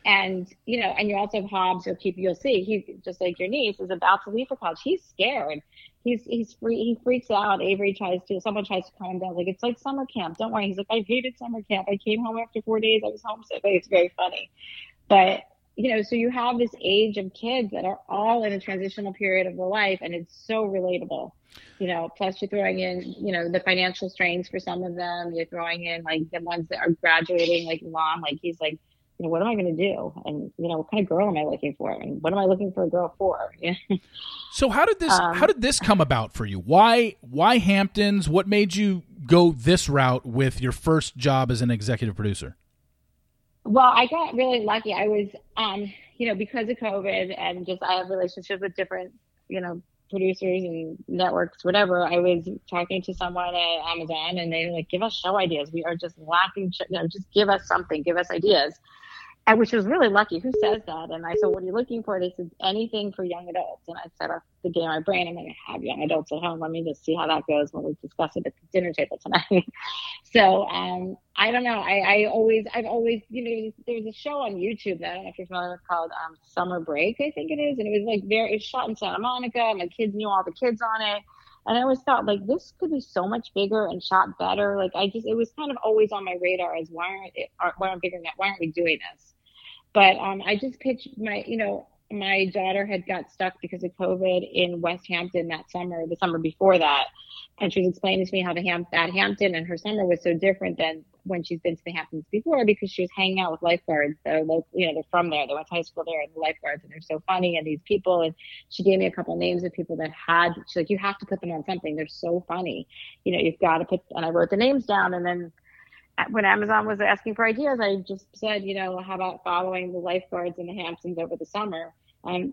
And you know, and you also have Hobbs, or keep you'll see, he just like your niece is about to leave for college. He's scared. He's he's free. He freaks out. Avery tries to. Someone tries to calm him down. Like it's like summer camp. Don't worry. He's like I hated summer camp. I came home after four days. I was homesick. Like, it's very funny, but you know, so you have this age of kids that are all in a transitional period of their life, and it's so relatable. You know, plus you're throwing in, you know, the financial strains for some of them. You're throwing in like the ones that are graduating, like Lon, like he's like, you know, what am I going to do? And you know, what kind of girl am I looking for? And what am I looking for a girl for? So how did this Um, how did this come about for you why why Hamptons what made you go this route with your first job as an executive producer Well, I got really lucky. I was, um, you know, because of COVID and just I have relationships with different, you know, producers and networks, whatever. I was talking to someone at Amazon and they were like, give us show ideas. We are just lacking, you know, just give us something, give us ideas. And which was really lucky. Who says that? And I said, what are you looking for? They said, anything for young adults. And I set up the game my brain. I'm going to have young adults at home. Let me just see how that goes when we discuss it at the dinner table tonight. so, um, I don't know. I, I always, I've always, you know, there's a show on YouTube that I don't know if you're familiar with called um, Summer Break, I think it is. And it was like very, it's shot in Santa Monica. My kids knew all the kids on it. And I always thought like this could be so much bigger and shot better. Like I just, it was kind of always on my radar as why aren't it, why aren't bigger? Why aren't we doing this? But um, I just pitched my, you know, my daughter had got stuck because of COVID in West Hampton that summer, the summer before that. And she was explaining to me how the Ham- that Hampton and her summer was so different than when she's been to the Hamptons before because she was hanging out with lifeguards. They're local, you know, they're from there. They went to high school there and the lifeguards and they're so funny and these people. And she gave me a couple names of people that had, she's like, you have to put them on something. They're so funny. You know, you've got to put, and I wrote the names down and then when Amazon was asking for ideas, I just said, you know, how about following the lifeguards in the Hamptons over the summer? And,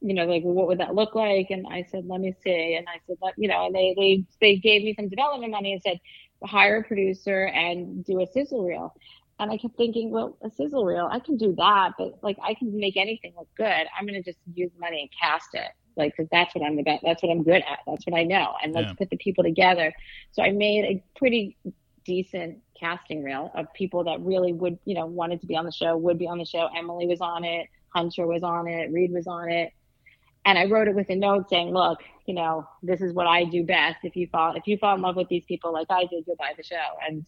you know, like, well, what would that look like? And I said, let me see. And I said, let, you know, and they, they, they gave me some development money and said, hire a producer and do a sizzle reel. And I kept thinking, well, a sizzle reel, I can do that, but like, I can make anything look good. I'm going to just use money and cast it. Like, cause that's what I'm the best. That's what I'm good at. That's what I know. And let's Yeah. put the people together. So I made a pretty decent casting reel of people that really would, you know, wanted to be on the show, would be on the show. Emily was on it, Hunter was on it, Reed was on it. And I wrote it with a note saying, look, you know, this is what I do best. If you fall if you fall in love with these people like I did, you'll buy the show. And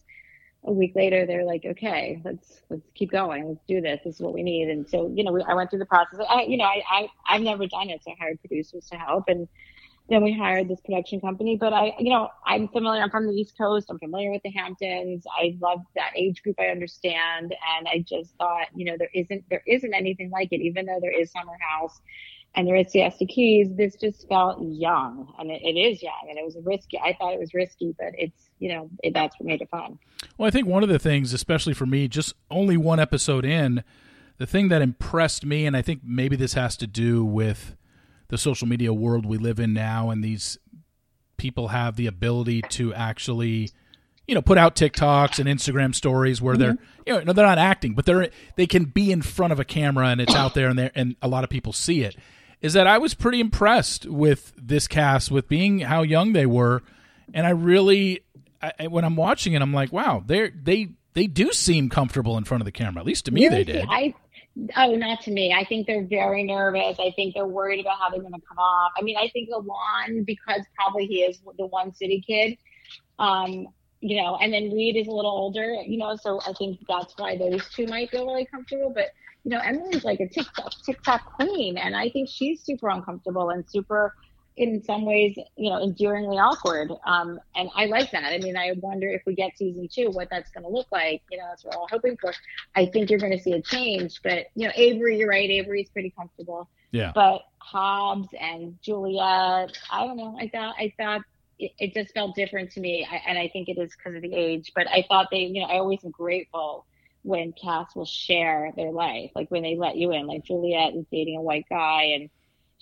a week later they're like, okay, let's let's keep going. Let's do this. This is what we need. And so, you know, we, I went through the process. I, you know, I, I I've never done it, so I hired producers to help and then we hired this production company. But I, you know, I'm familiar. I'm from the East Coast. I'm familiar with the Hamptons. I love that age group. I understand, and I just thought, you know, there isn't there isn't anything like it. Even though there is Summer House, and there is Siesta Keys, this just felt young, and it, it is young, and it was risky. I thought it was risky, but it's, you know, it, that's what made it fun. Well, I think one of the things, especially for me, just only one episode in, the thing that impressed me, and I think maybe this has to do with the social media world we live in now, and these people have the ability to actually, you know, put out TikToks and Instagram stories where they're, mm-hmm. you know, they're not acting, but they're they can be in front of a camera and it's out there, and there, and a lot of people see it. Is that I was pretty impressed with this cast, with being how young they were, and I really I, when I'm watching it, I'm like, wow, they they they do seem comfortable in front of the camera. At least to me, they did. I, oh, not to me. I think they're very nervous. I think they're worried about how they're going to come off. I mean, I think Elan, because probably he is the one city kid, um, you know, and then Reed is a little older, you know, so I think that's why those two might feel really comfortable. But you know, Emily's like a TikTok TikTok queen, and I think she's super uncomfortable and super in some ways, you know, endearingly awkward. Um, and I like that. I mean, I wonder if we get season two, what that's going to look like. You know, that's what we're all hoping for. I think you're going to see a change. But you know, Avery, you're right. Avery's pretty comfortable. Yeah. But Hobbs and Juliet, I don't know. I thought I thought it, it just felt different to me, I, and I think it is because of the age. But I thought they, you know, I always am grateful when cast will share their life, like when they let you in. Like Juliet is dating a white guy and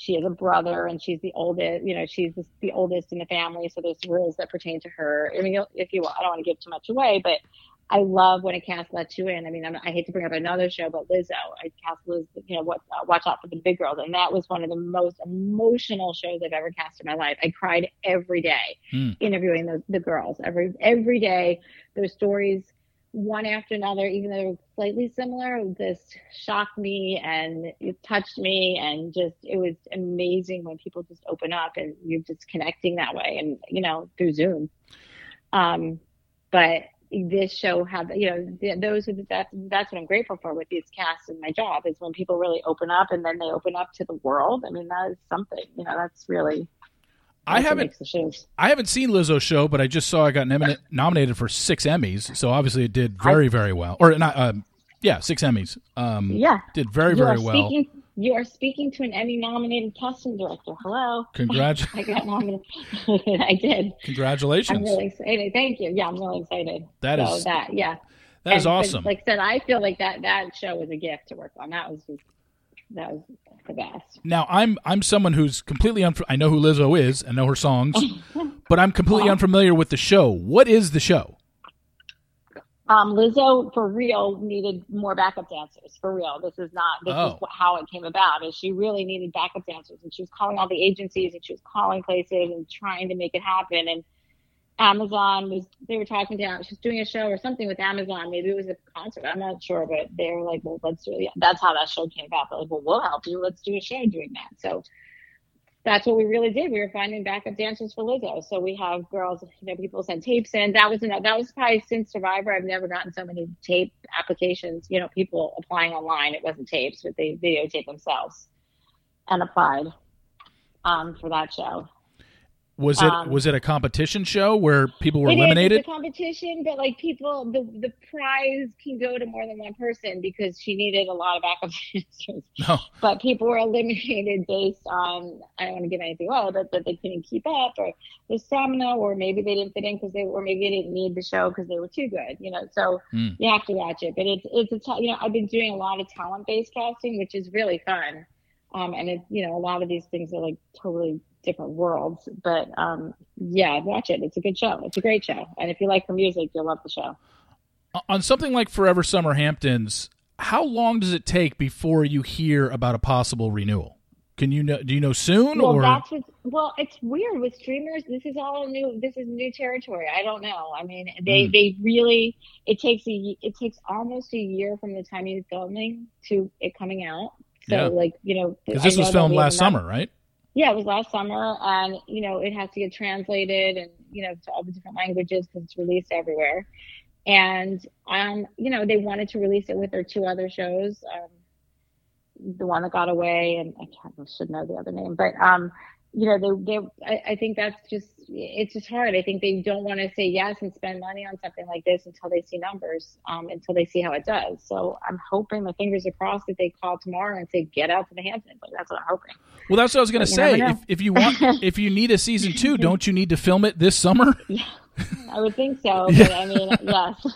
she has a brother and she's the oldest, you know, she's the, the oldest in the family. So there's rules that pertain to her. I mean, if you, I don't want to give too much away, but I love when a cast lets you in. I mean, I'm, i hate to bring up another show, but Lizzo, I cast Liz, you know, what, uh, Watch Out for the Big Girls. And that was one of the most emotional shows I've ever cast in my life. I cried every day mm. interviewing the, the girls every, every day. Their stories, one after another, even though they're slightly similar, this shocked me and it touched me and just it was amazing when people just open up and you're just connecting that way and you know through Zoom. Um, but this show had you know those are that's that's what I'm grateful for with these casts and my job is when people really open up and then they open up to the world. I mean that is something you know that's really I haven't. I haven't seen Lizzo's show, but I just saw I got nominated for six Emmys. So obviously it did very, very well. Or not? Um, yeah, six Emmys. Um, yeah, did very, very well. Speaking, you are speaking to an Emmy-nominated casting director. Hello. Congratulations. I got nominated. I did. Congratulations. I'm really excited. Thank you. Yeah, I'm really excited. That so is that. Yeah. That is awesome. Like I said, I feel like that that show was a gift to work on. That was just that was the best. Now I'm I'm someone who's completely unf- I know who Lizzo is, I know her songs, but I'm completely uh-huh. unfamiliar with the show. What is the show? Um, Lizzo, for real, needed more backup dancers. For real, this is not this oh. is how it came about. Is she really needed backup dancers, and she was calling all the agencies, and she was calling places and trying to make it happen. And Amazon was they were talking to she was doing a show or something with Amazon. Maybe it was a concert. I'm not sure, but they were like, "Well, let's do it." Yeah, that's how that show came about. They're like, "Well, we'll help you. Let's do a show doing that." So that's what we really did. We were finding backup dancers for Lizzo. So we have girls, you know, people send tapes in. That was. That was probably since Survivor. I've never gotten so many tape applications. You know, people applying online. It wasn't tapes, but they videotape themselves and applied um, for that show. Was it um, was it a competition show where people were eliminated? It's a competition, but like people, the the prize can go to more than one person because she needed a lot of backup dancers. No. But people were eliminated based on I don't want to give anything away, but that they couldn't keep up or their stamina, or maybe they didn't fit in because they or maybe they didn't need the show because they were too good. You know, so mm. you have to watch it. But it's it's a t- you know I've been doing a lot of talent based casting, which is really fun. Um, and it, you know, a lot of these things are like totally different worlds. But um, yeah, watch it. It's a good show. It's a great show. And if you like her music, you'll love the show. On something like Forever Summer Hamptons, how long does it take before you hear about a possible renewal? Can you know? Do you know soon? Well, or? that's what, well, it's weird with streamers. This is all new. This is new territory. I don't know. I mean, they mm. they really it takes a it takes almost a year from the time you're filming to it coming out. So yeah. like you know, because this was filmed last summer, right? Yeah, it was last summer, and you know it has to get translated and you know to all the different languages because it's released everywhere. And um, you know they wanted to release it with their two other shows, um, the one that got away, and I can't I should know the other name, but um, you know, they, they, I, I think that's just, it's just hard. I think they don't want to say yes and spend money on something like this until they see numbers, um, until they see how it does. So I'm hoping my fingers are crossed that they call tomorrow and say, get out to the Hamptons. Like, that's what I'm hoping. Well, that's what I was going to say. If, if you want, if you need a season two, don't you need to film it this summer? Yeah. I would think so. But I mean, yes,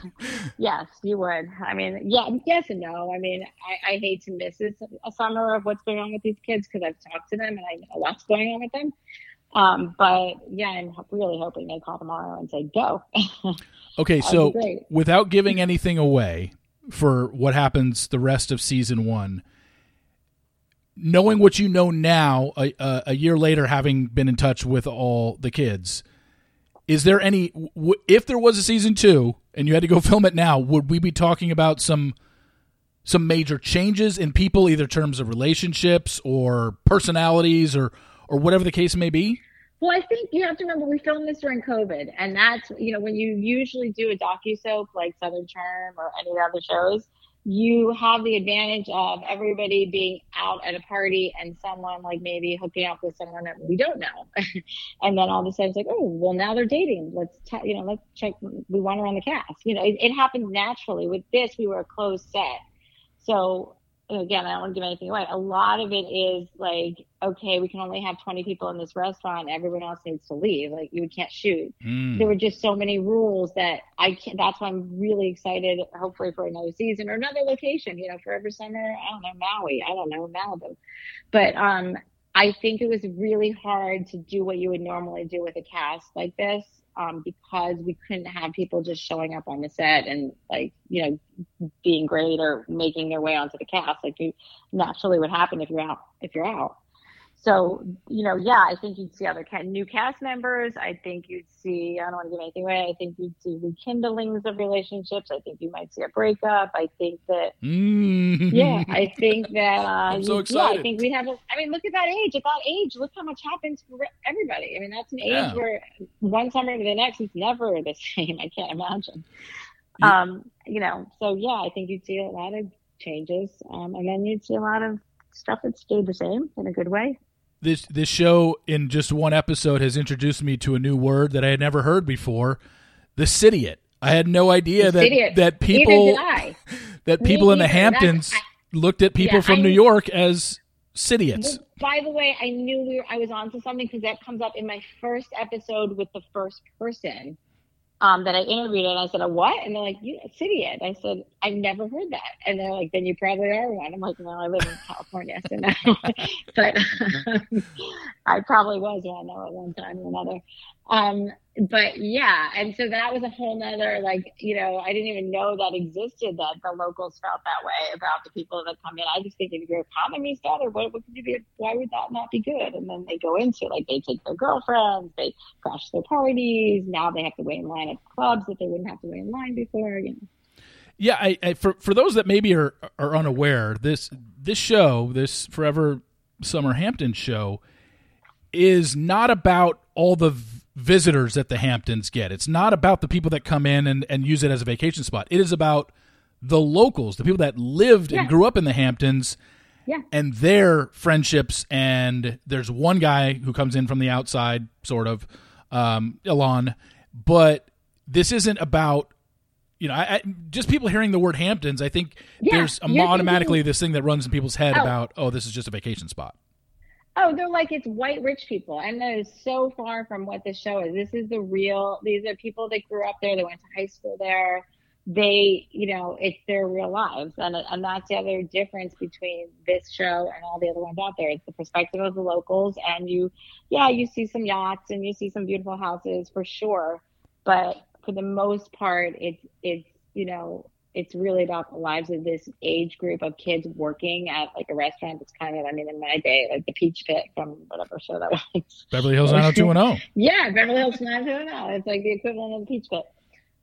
yes, you would. I mean, yeah, yes and no. I mean, I, I hate to miss this, a summer of what's going on with these kids because I've talked to them and I know what's going on with them. Um, but yeah, I'm really hoping they call tomorrow and say go. okay, so without giving anything away for what happens the rest of season one, knowing what you know now, a, a, a year later, having been in touch with all the kids is there any w- if there was a season two and you had to go film it now, would we be talking about some some major changes in people, either terms of relationships or personalities or or whatever the case may be? Well, I think you have to remember we filmed this during COVID, and that's you know when you usually do a docu soap like Southern Charm or any of the other shows, you have the advantage of everybody being out at a party and someone like maybe hooking up with someone that we don't know, and then all of a sudden it's like, oh, well now they're dating. Let's t- you know let's check. We want her on the cast. You know, it, it happened naturally. With this, we were a closed set, so again, I don't want to give anything away. A lot of it is like, okay, we can only have 20 people in this restaurant. Everyone else needs to leave. Like you can't shoot. Mm. There were just so many rules that I can't, that's why I'm really excited, hopefully for another season or another location, you know, Forever Summer, I don't know, Maui, I don't know, Malibu. But, um, I think it was really hard to do what you would normally do with a cast like this um, because we couldn't have people just showing up on the set and like you know being great or making their way onto the cast. Like you naturally would happen if you're out if you're out so, you know, yeah, I think you'd see other new cast members. I think you'd see, I don't want to give anything away. I think you'd see rekindlings of relationships. I think you might see a breakup. I think that, mm. yeah, I think that, uh, so yeah, I think we'd have, a, I mean, look at that age. At that age, look how much happens for everybody. I mean, that's an age Yeah. where one summer to the next, is never the same. I can't imagine. Yeah. Um, you know, so yeah, I think you'd see a lot of changes. Um, and then you'd see a lot of stuff that stayed the same in a good way. This this show in just one episode has introduced me to a new word that I had never heard before, the cityot. I had no idea that that people that Me people in the Hamptons I- looked at people Yeah, from I- New York as. Well, by the way, I knew we were, I was onto something because that comes up in my first episode with the first person um, that I interviewed, and I said, "A what?" And they're like, "You city it." I said, "I've never heard that," and they're like, "Then you probably are one." I'm like, "No, I live in California, so no." but I probably was one though at one time or another. Um, but yeah, and so that was a whole nother like, you know, I didn't even know that existed that the locals felt that way about the people that come in. I just think if your economy's better, what, what could you be why would that not be good? And then they go into like they take their girlfriends, they crash their parties, now they have to wait in line at clubs that they wouldn't have to wait in line before, you know. Yeah, I, I for for those that maybe are are unaware, this this show, this Forever Summer Hampton show, is not about all the visitors that the Hamptons get. It's not about the people that come in and, and use it as a vacation spot. It is about the locals, the people that lived and grew up in the Hamptons, Yeah. and their friendships. And there's one guy who comes in from the outside, sort of, um, Elon, but this isn't about. You know, I, I, just people hearing the word Hamptons, I think Yeah, there's thinking- automatically this thing that runs in people's head Oh. about, oh, this is just a vacation spot. Oh, they're like it's white rich people, and that is so far from what this show is. This is the real. These are people that grew up there. They went to high school there. They, you know, it's their real lives, and and that's the other difference between this show and all the other ones out there. It's the perspective of the locals, and you, yeah, you see some yachts and you see some beautiful houses for sure, but for the most part, it's it's you know it's really about the lives of this age group of kids working at like a restaurant that's kind of, I mean, in my day, like the Peach Pit from whatever show that was. Beverly Hills 90210. yeah, Beverly Hills 90210. It's like the equivalent of the Peach Pit.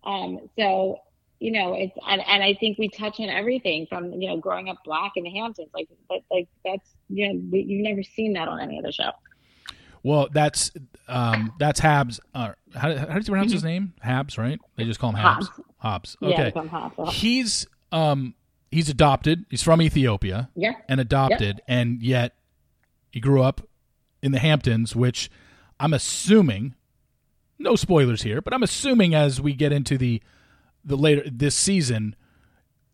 Um, so, you know, it's, and, and I think we touch on everything from, you know, growing up black in the Hamptons. Like, but like that's, you know, we, you've never seen that on any other show. Well, that's um, that's Habs. Uh, how, how do you pronounce his name? Habs, right? They just call him Habs. Hobbs. Hobbs. Yeah, Okay. on Hobbs. He's um he's adopted. He's from Ethiopia Yeah. and adopted, and yet he grew up in the Hamptons, which I'm assuming. No spoilers here, but I'm assuming as we get into the the later this season,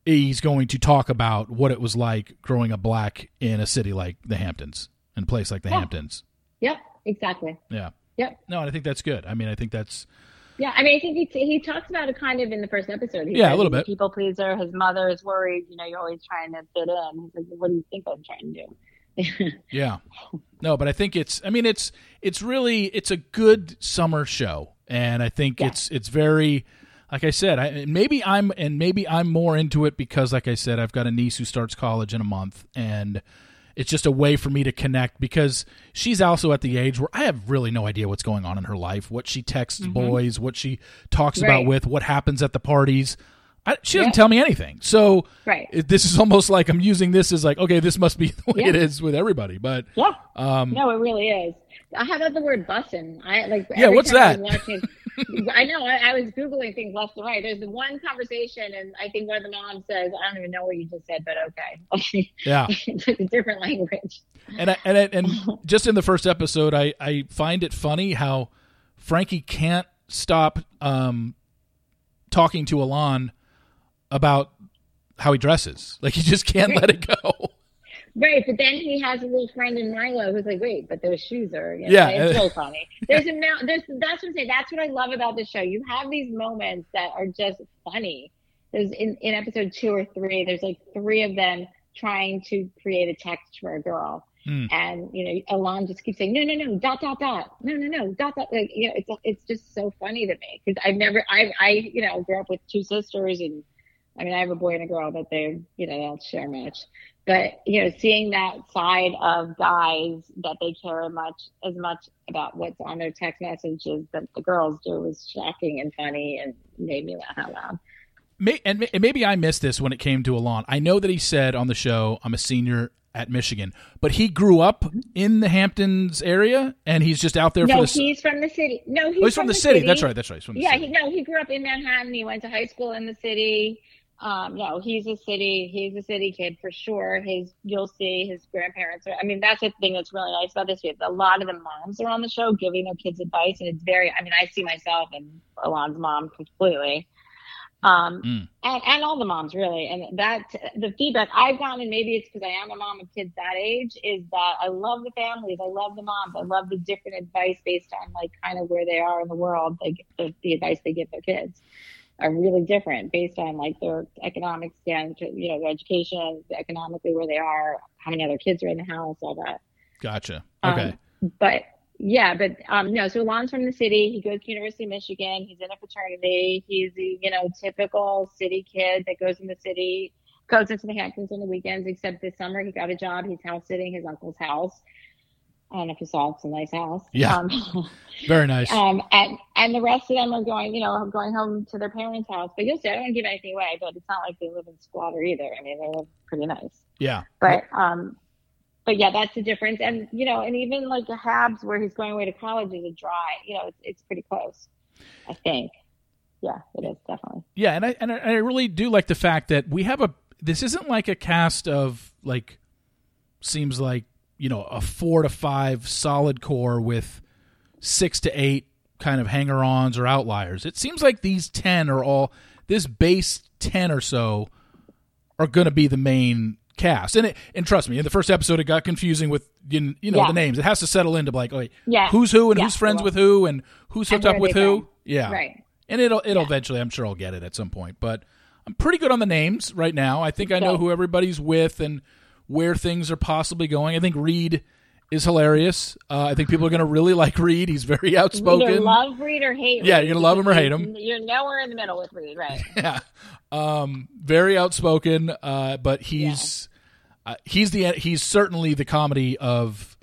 he's going to talk about what it was like growing up black in a city like the Hamptons, in a place like the Yeah. Hamptons. Yep. Exactly. Yeah. Yep. No, and I think that's good. I mean, I think that's Yeah, I mean, I think he he talks about it kind of in the first episode. He Yeah, a little bit. People pleaser. His mother is worried. You know, you're always trying to fit in. He's like, "What do you think I'm trying to do?" yeah. No, but I think it's I mean it's it's really it's a good summer show and I think Yeah. it's it's very like I said, I maybe I'm and maybe I'm more into it because like I said I've got a niece who starts college in a month and it's just a way for me to connect because she's also at the age where I have really no idea what's going on in her life, what she texts mm-hmm. boys, what she talks right. about with, what happens at the parties. I, she doesn't yeah. tell me anything. So right. It, this is almost like I'm using this as like, okay, this must be the way yeah. it is with everybody. But yeah, um, no, it really is. I have the word bussin'. I like. Yeah, what's that? Watching, I know. I, I, was googling things left and right. There's the one conversation, and I think one of the moms says, "I don't even know what you just said, but okay." Yeah, it's a different language. And I, and I, and just in the first episode, I I find it funny how Frankie can't stop um, talking to Alon about how he dresses. Like he just can't let it go. Right, but then he has a little friend in Milo who's like, "Wait, but those shoes are you know, yeah." It's so funny. There's a there's that's what I'm saying. That's what I love about the show. You have these moments that are just funny. There's in in episode two or three. There's like three of them trying to create a text for a girl, mm. and you know, Elan just keeps saying, "No, no, no, dot dot dot, no, no, no, dot dot." Like you know, it's it's just so funny to me because I've never I I you know grew up with two sisters and I mean, I have a boy and a girl, but they, you know, they don't share much. But you know, seeing that side of guys that they care much as much about what's on their text messages that the girls do was shocking and funny and made me laugh out loud. May, and maybe I missed this when it came to Alon. I know that he said on the show, "I'm a senior at Michigan," but he grew up in the Hamptons area, and he's just out there. No, for the... he's from the city. No, he's, oh, he's from, from, the, city. city. That's right. That's right. He's from the yeah, he, no, he grew up in Manhattan. He went to high school in the city. Um, no, he's a city, he's a city kid for sure. His, you'll see his grandparents are, I mean, that's the thing that's really nice about this. We have A lot of the moms are on the show giving their kids advice and it's very, I mean, I see myself and Alon's mom completely. Um, mm. and, and all the moms really. And that, the feedback I've gotten, and maybe it's because I am a mom of kids that age, is that I love the families. I love the moms. I love the different advice based on like kind of where they are in the world, like the, the advice they give their kids are really different based on like their economic stand, you know, their education, economically where they are, how many other kids are in the house, all that. Gotcha. Okay. Um, but yeah, but um, no. So Elan's from the city. He goes to University of Michigan. He's in a fraternity. He's you know typical city kid that goes in the city, goes into the Hamptons on the weekends. Except this summer he got a job. He's house sitting his uncle's house. I don't know if you saw it's a nice house. Yeah. Um, Very nice. Um, and, and the rest of them are going, you know, going home to their parents' house. But you'll see, I don't give anything away, but it's not like they live in squatter either. I mean, they live pretty nice. Yeah. But, um, but yeah, that's the difference. And, you know, and even like the Habs where he's going away to college is a dry, you know, it's, it's pretty close, I think. Yeah, it is definitely. Yeah. And I, and I really do like the fact that we have a, this isn't like a cast of like, seems like you know a four to five solid core with six to eight kind of hanger-ons or outliers. It seems like these ten are all this base ten or so are going to be the main cast. And it, and trust me, in the first episode, it got confusing with you know yeah. the names. It has to settle into like, oh, yeah. who's who and yeah. who's friends with who and who's hooked up with who. Friends. Yeah, right. And it'll it'll eventually, I'm sure, I'll get it at some point. But I'm pretty good on the names right now. I think I know who everybody's with and where things are possibly going. I think Reed is hilarious. Uh, I think people are going to really like Reed. He's very outspoken. Either love Reed or hate. Yeah, you're going to love him or hate him. You're nowhere in the middle with Reed, right? Yeah, um, very outspoken. Uh, but he's yeah. uh, he's the he's certainly the comedy of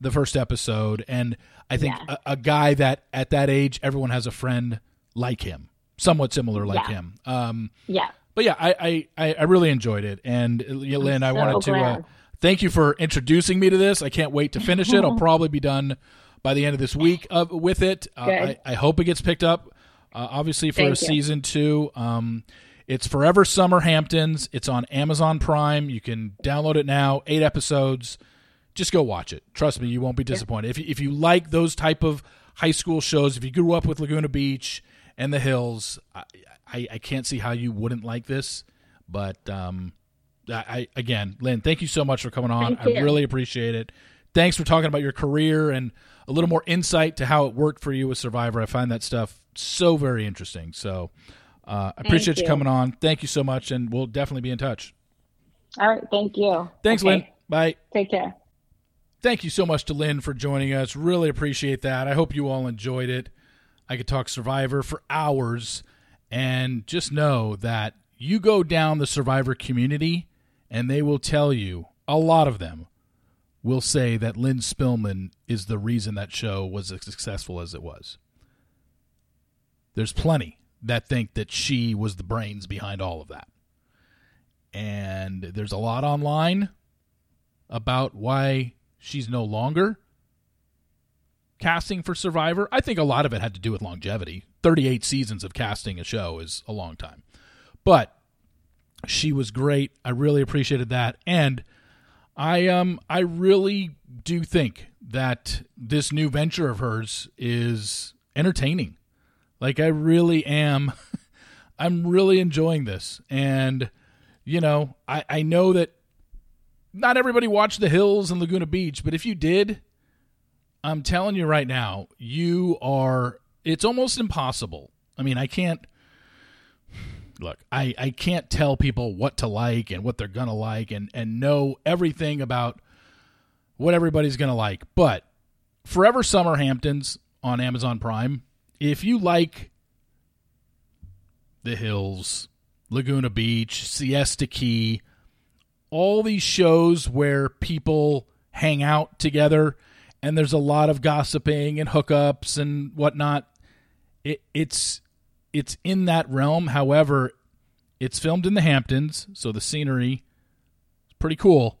the first episode, and I think yeah. a, a, guy that at that age everyone has a friend like him, somewhat similar like yeah. him. Um, yeah but yeah, I, I, I really enjoyed it. And uh, Lynne, so I wanted to uh, thank you for introducing me to this. I can't wait to finish it. I'll probably be done by the end of this week uh, with it. Uh, I, I, hope it gets picked up, uh, obviously, for thank a season you. two. Um, it's Forever Summer Hamptons. It's on Amazon Prime. You can download it now, eight episodes. Just go watch it. Trust me, you won't be disappointed. Yeah. If, if you like those type of high school shows, if you grew up with Laguna Beach and the Hills, I, I, I can't see how you wouldn't like this. But um, I, I again, Lynne, thank you so much for coming on. I really appreciate it. Thanks for talking about your career and a little more insight to how it worked for you with Survivor. I find that stuff so very interesting. So uh, I appreciate you. you. coming on. Thank you so much, and we'll definitely be in touch. All right, thank you. Thanks, okay. Lynne. Bye. Take care. Thank you so much to Lynne for joining us. Really appreciate that. I hope you all enjoyed it. I could talk Survivor for hours. And just know that you go down the survivor community and they will tell you, a lot of them, will say that Lynne Spillman is the reason that show was as successful as it was. There's plenty that think that she was the brains behind all of that. And there's a lot online about why she's no longer casting for Survivor. I think a lot of it had to do with longevity. 38 seasons of casting a show is a long time. But she was great. I really appreciated that. And I um I really do think that this new venture of hers is entertaining. Like I really am I'm really enjoying this. And you know, I, I know that not everybody watched The Hills and Laguna Beach, but if you did, I'm telling you right now, you are it's almost impossible. I mean, I can't look, I, I can't tell people what to like and what they're gonna like and, and know everything about what everybody's gonna like. But Forever Summer Hamptons on Amazon Prime, if you like the hills, Laguna Beach, Siesta Key, all these shows where people hang out together and there's a lot of gossiping and hookups and whatnot. It, it's it's in that realm. However, it's filmed in the Hamptons, so the scenery is pretty cool.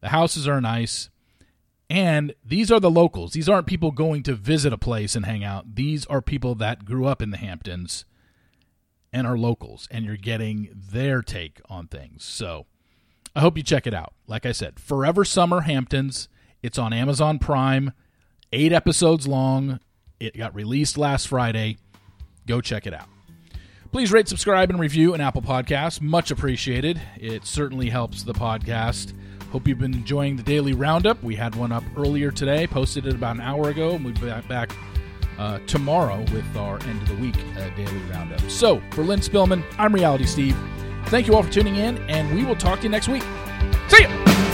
The houses are nice. And these are the locals. These aren't people going to visit a place and hang out. These are people that grew up in the Hamptons and are locals, and you're getting their take on things. So I hope you check it out. Like I said, Forever Summer Hamptons. It's on Amazon Prime, eight episodes long. It got released last Friday. Go check it out. Please rate, subscribe, and review an Apple Podcast. Much appreciated. It certainly helps the podcast. Hope you've been enjoying the daily roundup. We had one up earlier today, posted it about an hour ago, and we'll be back uh, tomorrow with our end of the week uh, daily roundup. So, for Lynne Spillman, I'm Reality Steve. Thank you all for tuning in, and we will talk to you next week. See ya!